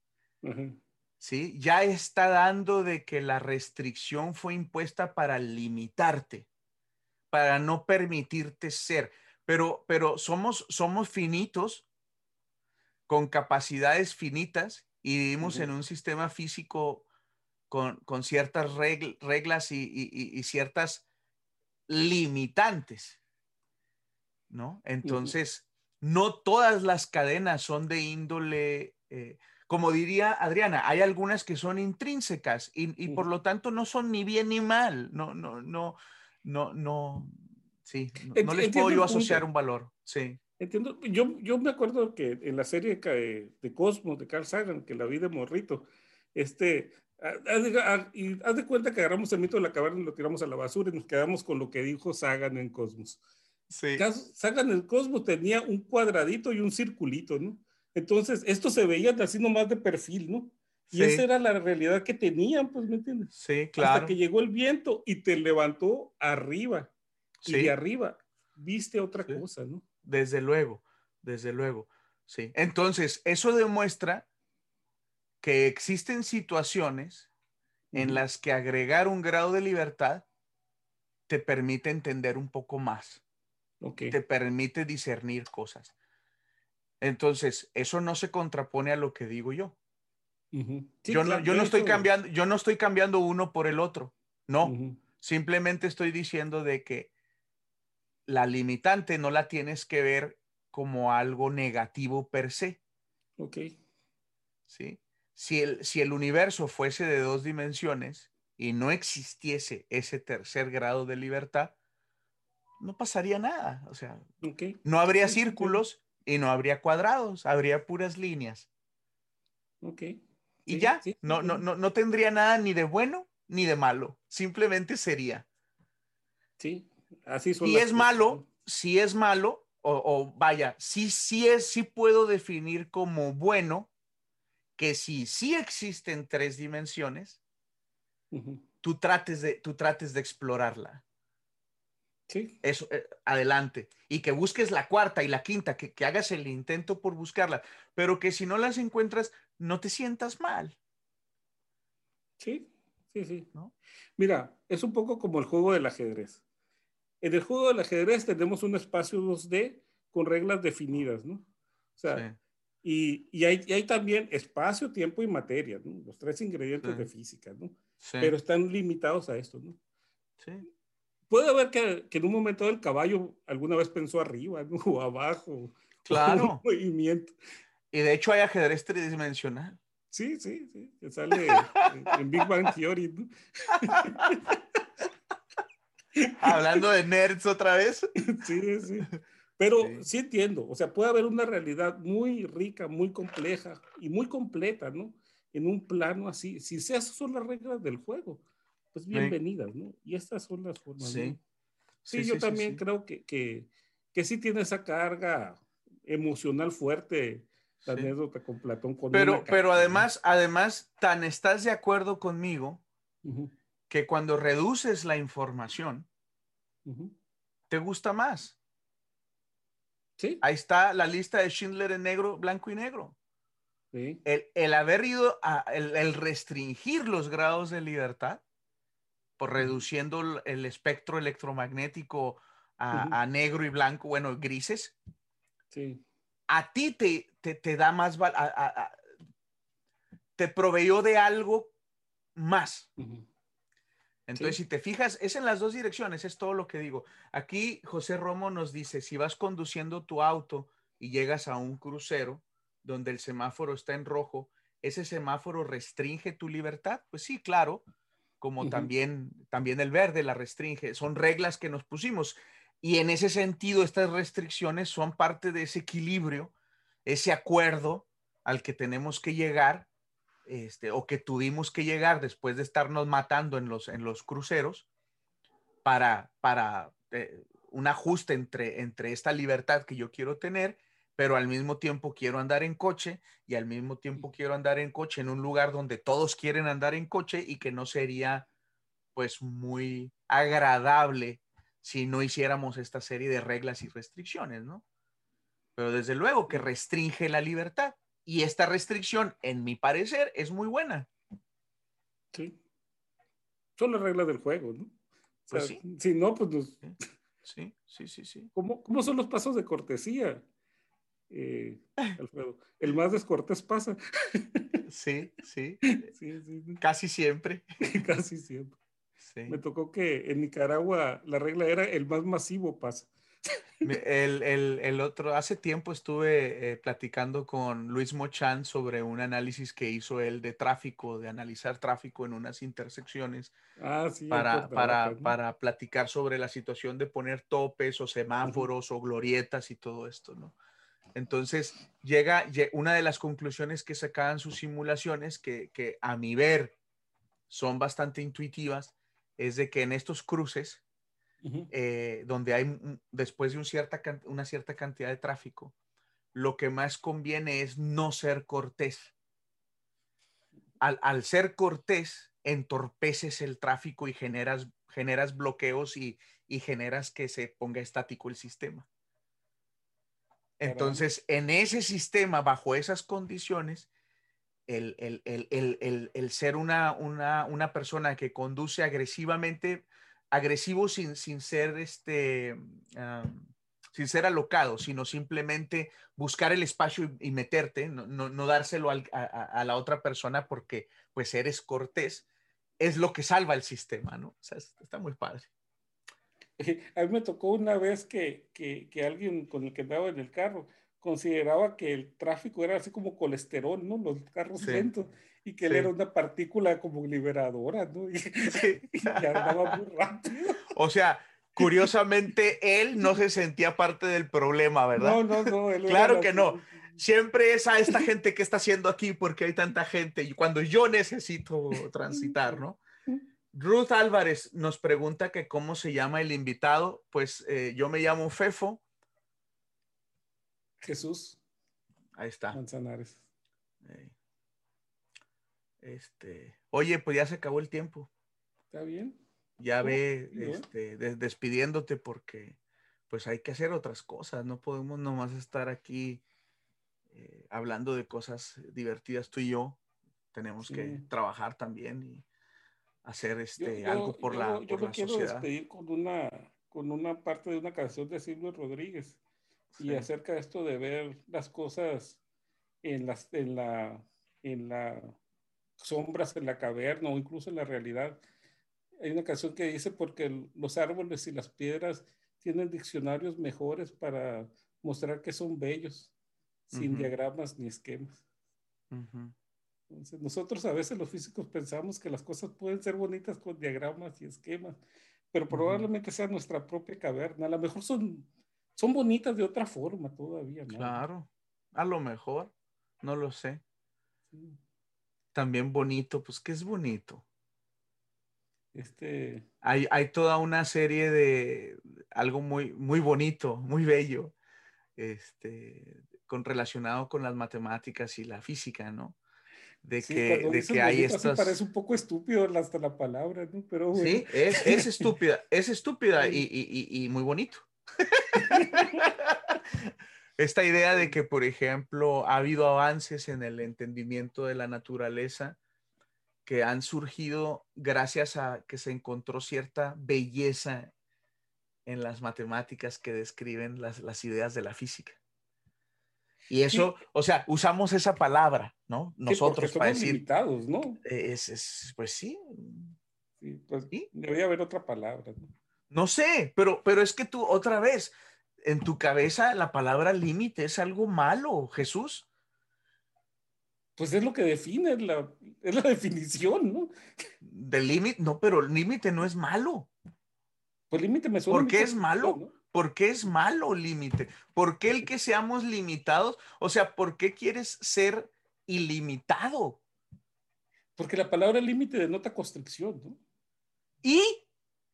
¿sí? Ya está dando de que la restricción fue impuesta para limitarte, para no permitirte ser. Pero, pero somos, somos finitos, con capacidades finitas, y vivimos en un sistema físico con, ciertas reglas y, ciertas limitantes, ¿no? Entonces, no todas las cadenas son de índole, eh, como diría Adriana, hay algunas que son intrínsecas y, por lo tanto no son ni bien ni mal, no, no, no, no, no, sí, no, les puedo yo asociar un valor, sí. Entiendo, yo, yo me acuerdo que en la serie de Cosmos de Carl Sagan, que la vi de morrito, este, y haz de cuenta que agarramos el mito de la caverna y lo tiramos a la basura y nos quedamos con lo que dijo Sagan en Cosmos. Sí. Sagan el Cosmos tenía un cuadradito y un circulito, ¿no? Entonces, esto se veía así nomás de perfil, ¿no? Y esa era la realidad que tenían, pues, ¿me entiendes? Sí, claro. Hasta que llegó el viento y te levantó arriba. Sí. Y de arriba viste otra cosa, ¿no? Desde luego, desde luego. Sí. Entonces, eso demuestra que existen situaciones en las que agregar un grado de libertad te permite entender un poco más te permite discernir cosas. Entonces, eso no se contrapone a lo que digo yo. yo, no, yo, no, estoy cambiando, yo no estoy cambiando uno por el otro. No, simplemente estoy diciendo de que la limitante no la tienes que ver como algo negativo per se. Ok. ¿Sí? Si el, si el universo fuese de dos dimensiones y no existiese ese tercer grado de libertad, no pasaría nada. O sea, no habría círculos y no habría cuadrados, habría puras líneas. Ok. Y ya, no, no, no, no tendría nada ni de bueno ni de malo, simplemente sería. Sí, así son. Si es malo, si es malo, o, vaya, si sí es, sí puedo definir como bueno que si sí existen tres dimensiones, tú, trates de, tú trates de explorarla. Eso, eh, adelante. Y que busques la cuarta y la quinta, que, hagas el intento por buscarla, pero que si no las encuentras, no te sientas mal. Sí, sí, sí. ¿No? Mira, es un poco como el juego del ajedrez. En el juego del ajedrez tenemos un espacio 2D con reglas definidas, ¿no? O sea, y, y, hay, hay, también espacio, tiempo y materia, ¿no? Los tres ingredientes de física, ¿no? Pero están limitados a esto, ¿no? Sí puede haber que, en un momento el caballo alguna vez pensó arriba o abajo. Claro. movimiento. Y de hecho hay ajedrez tridimensional. Sí, sí, sí. Que sale en, Big Bang Theory. Hablando de nerds otra vez. Sí, sí. Pero sí. entiendo, o sea, puede haber una realidad muy rica, muy compleja y muy completa, ¿no? En un plano así, si esas son las reglas del juego pues bienvenidas, ¿no? Y estas son las formas. Sí. Sí, yo también creo que, que, que, sí tiene esa carga emocional fuerte la anécdota con Platón. Con pero, pero además, además, tan estás de acuerdo conmigo que cuando reduces la información, te gusta más. Sí. Ahí está la lista de Schindler en negro, blanco y negro. Sí. El, haber ido a el, restringir los grados de libertad, por reduciendo el, espectro electromagnético a, negro y blanco, bueno, grises. Sí. A ti te, te, da más, te proveyó de algo más. Entonces, si te fijas, es en las dos direcciones, es todo lo que digo. Aquí José Romo nos dice, si vas conduciendo tu auto y llegas a un crucero donde el semáforo está en rojo, ¿ese semáforo restringe tu libertad? Pues sí, claro, como también, también el verde la restringe. Son reglas que nos pusimos. Y en ese sentido, estas restricciones son parte de ese equilibrio, ese acuerdo al que tenemos que llegar este, o que tuvimos que llegar después de estarnos matando en los, en los cruceros para, para eh, un ajuste entre, entre esta libertad que yo quiero tener, pero al mismo tiempo quiero andar en coche y al mismo tiempo quiero andar en coche en un lugar donde todos quieren andar en coche y que no sería pues muy agradable si no hiciéramos esta serie de reglas y restricciones, ¿no? Pero desde luego que restringe la libertad. Y esta restricción, en mi parecer, es muy buena. Sí. Son las reglas del juego, ¿no? pues sí. Si no, pues nos... Sí, sí, sí, sí. ¿Cómo, ¿Cómo, son los pasos de cortesía? Eh, Alfredo. El más descortés pasa. Sí, sí. sí, sí. Casi siempre. Casi siempre. Me tocó que en Nicaragua la regla era el más masivo pasa. El, el, el, otro, hace tiempo estuve eh, platicando con Luis Mochan sobre un análisis que hizo él de tráfico, de analizar tráfico en unas intersecciones ah, para, para, para, platicar sobre la situación de poner topes o semáforos o glorietas y todo esto, ¿no? Entonces, llega, una de las conclusiones que sacaban sus simulaciones, que, que a mi ver son bastante intuitivas, es de que en estos cruces, eh, donde hay, después de un cierta, una cierta cantidad de tráfico, lo que más conviene es no ser cortés. Al, ser cortés, entorpeces el tráfico y generas, generas bloqueos y, y generas que se ponga estático el sistema. Entonces, en ese sistema, bajo esas condiciones, el, el, el, el ser una, una, una, persona que conduce agresivamente agresivo sin, sin ser este, sin ser alocado, sino simplemente buscar el espacio y, meterte, no, no, dárselo a, a, la otra persona porque pues eres cortés, es lo que salva el sistema, ¿no? O sea, está muy padre. A mí me tocó una vez que, que, que alguien con el que andaba en el carro consideraba que el tráfico era así como colesterol, ¿no? Los carros lentos y que él era una partícula como liberadora, ¿no? Y, andaba muy rápido. O sea, curiosamente él no se sentía parte del problema, ¿verdad? No, no, no. claro que no. Siempre es a esta gente que está haciendo aquí porque hay tanta gente y cuando yo necesito transitar, ¿no? Ruth Álvarez nos pregunta que cómo se llama el invitado. Pues eh, yo me llamo Fefo. Jesús. Ahí está. Manzanares. Este, oye, pues ya se acabó el tiempo. ¿Está bien? Ya ve, este, despidiéndote porque pues hay que hacer otras cosas, no podemos nomás estar aquí eh, hablando de cosas divertidas tú y yo. Tenemos que trabajar también y hacer este, algo por la, yo me quiero despedir con una, con una parte de una canción de Silvio Rodríguez y acerca de esto de ver las cosas en las, en la, en la sombras en la caverna o incluso en la realidad. Hay una canción que dice porque los árboles y las piedras tienen diccionarios mejores para mostrar que son bellos, sin diagramas ni esquemas. Nosotros a veces los físicos pensamos que las cosas pueden ser bonitas con diagramas y esquemas, pero probablemente sea nuestra propia caverna. A lo mejor son, son bonitas de otra forma todavía. Claro, a lo mejor, no lo sé también bonito, pues ¿qué es bonito? Este... Hay, hay toda una serie de algo muy, muy bonito, muy bello, este, con, relacionado con las matemáticas y la física, ¿no? De que, de que hay estas... Parece un poco estúpido hasta la palabra, ¿no? Pero Sí, es, es estúpida, es estúpida y, y, y, muy bonito. Esta idea de que, por ejemplo, ha habido avances en el entendimiento de la naturaleza que han surgido gracias a que se encontró cierta belleza en las matemáticas que describen las, las ideas de la física. Y eso, o sea, usamos esa palabra, ¿no? Nosotros para decir. limitados, ¿no? Es, es, pues sí. Sí, pues debería haber otra palabra. ¿no? no sé, pero, pero es que tú, otra vez, en tu cabeza la palabra límite es algo malo, Jesús. Pues es lo que define, la, es la definición, ¿no? De límite, no, pero el límite no es malo. Pues límite me suena. ¿Por qué es malo? ¿Por qué es malo límite? ¿Por qué el que seamos limitados? O sea, ¿por qué quieres ser ilimitado? Porque la palabra límite denota constricción, ¿no? ¿Y?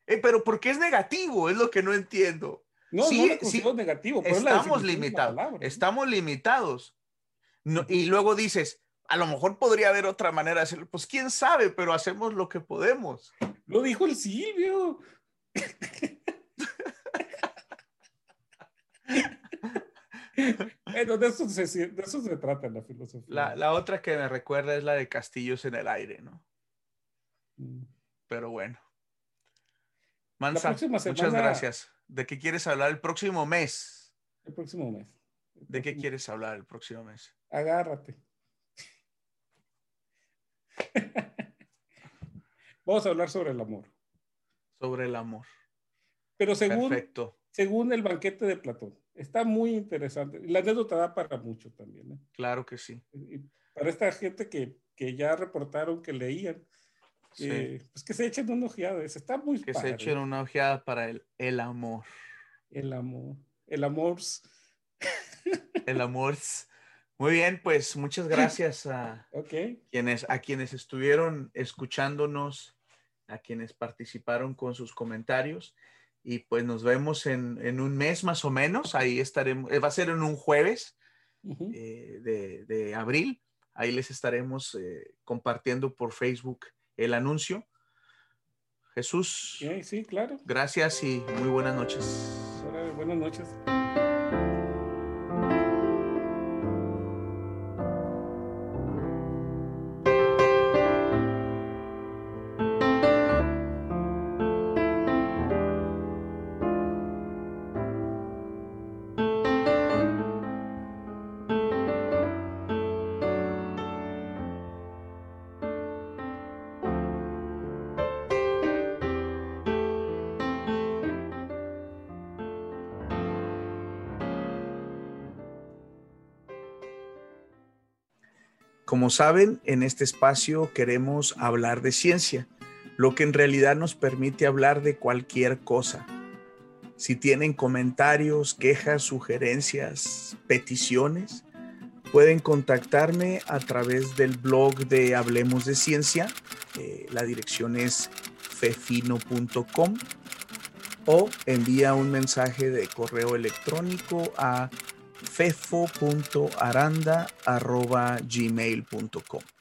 Eh, pero ¿por qué es negativo? Es lo que no entiendo. No, sí, no negativo. Pero estamos limitados. Estamos limitados. y luego dices, a lo mejor podría haber otra manera de hacerlo. Pues quién sabe, pero hacemos lo que podemos. Lo dijo el Silvio. bueno, de eso, se, de eso se trata la filosofía. La, otra que me recuerda es la de castillos en el aire, ¿no? Mm. Pero bueno. Mansa, muchas gracias. ¿De qué quieres hablar el próximo mes? El próximo mes. ¿De qué quieres hablar el próximo mes? Agárrate. Vamos a hablar sobre el amor. Sobre el amor. Pero según, según el banquete de Platón. Está muy interesante. La anécdota da para mucho también. ¿eh? Claro que sí. para esta gente que, que, ya reportaron que leían, pues que se echen una ojeada. Está muy Que se echen una ojeada para el, el amor. El amor. El amor. el amor. Muy bien, pues muchas gracias a, quienes, a quienes estuvieron escuchándonos, a quienes participaron con sus comentarios y pues nos vemos en, en, un mes más o menos. Ahí estaremos, eh, va a ser en un jueves eh, de, de, abril. Ahí les estaremos eh, compartiendo por Facebook el anuncio. Jesús. Sí, claro. Gracias y muy buenas noches. Buenas noches. Saben, en este espacio queremos hablar de ciencia, lo que en realidad nos permite hablar de cualquier cosa. Si tienen comentarios, quejas, sugerencias, peticiones, pueden contactarme a través del blog de Hablemos de Ciencia. Eh, la dirección es fefino.com o envía un mensaje de correo electrónico a fefo.aranda.gmail.com.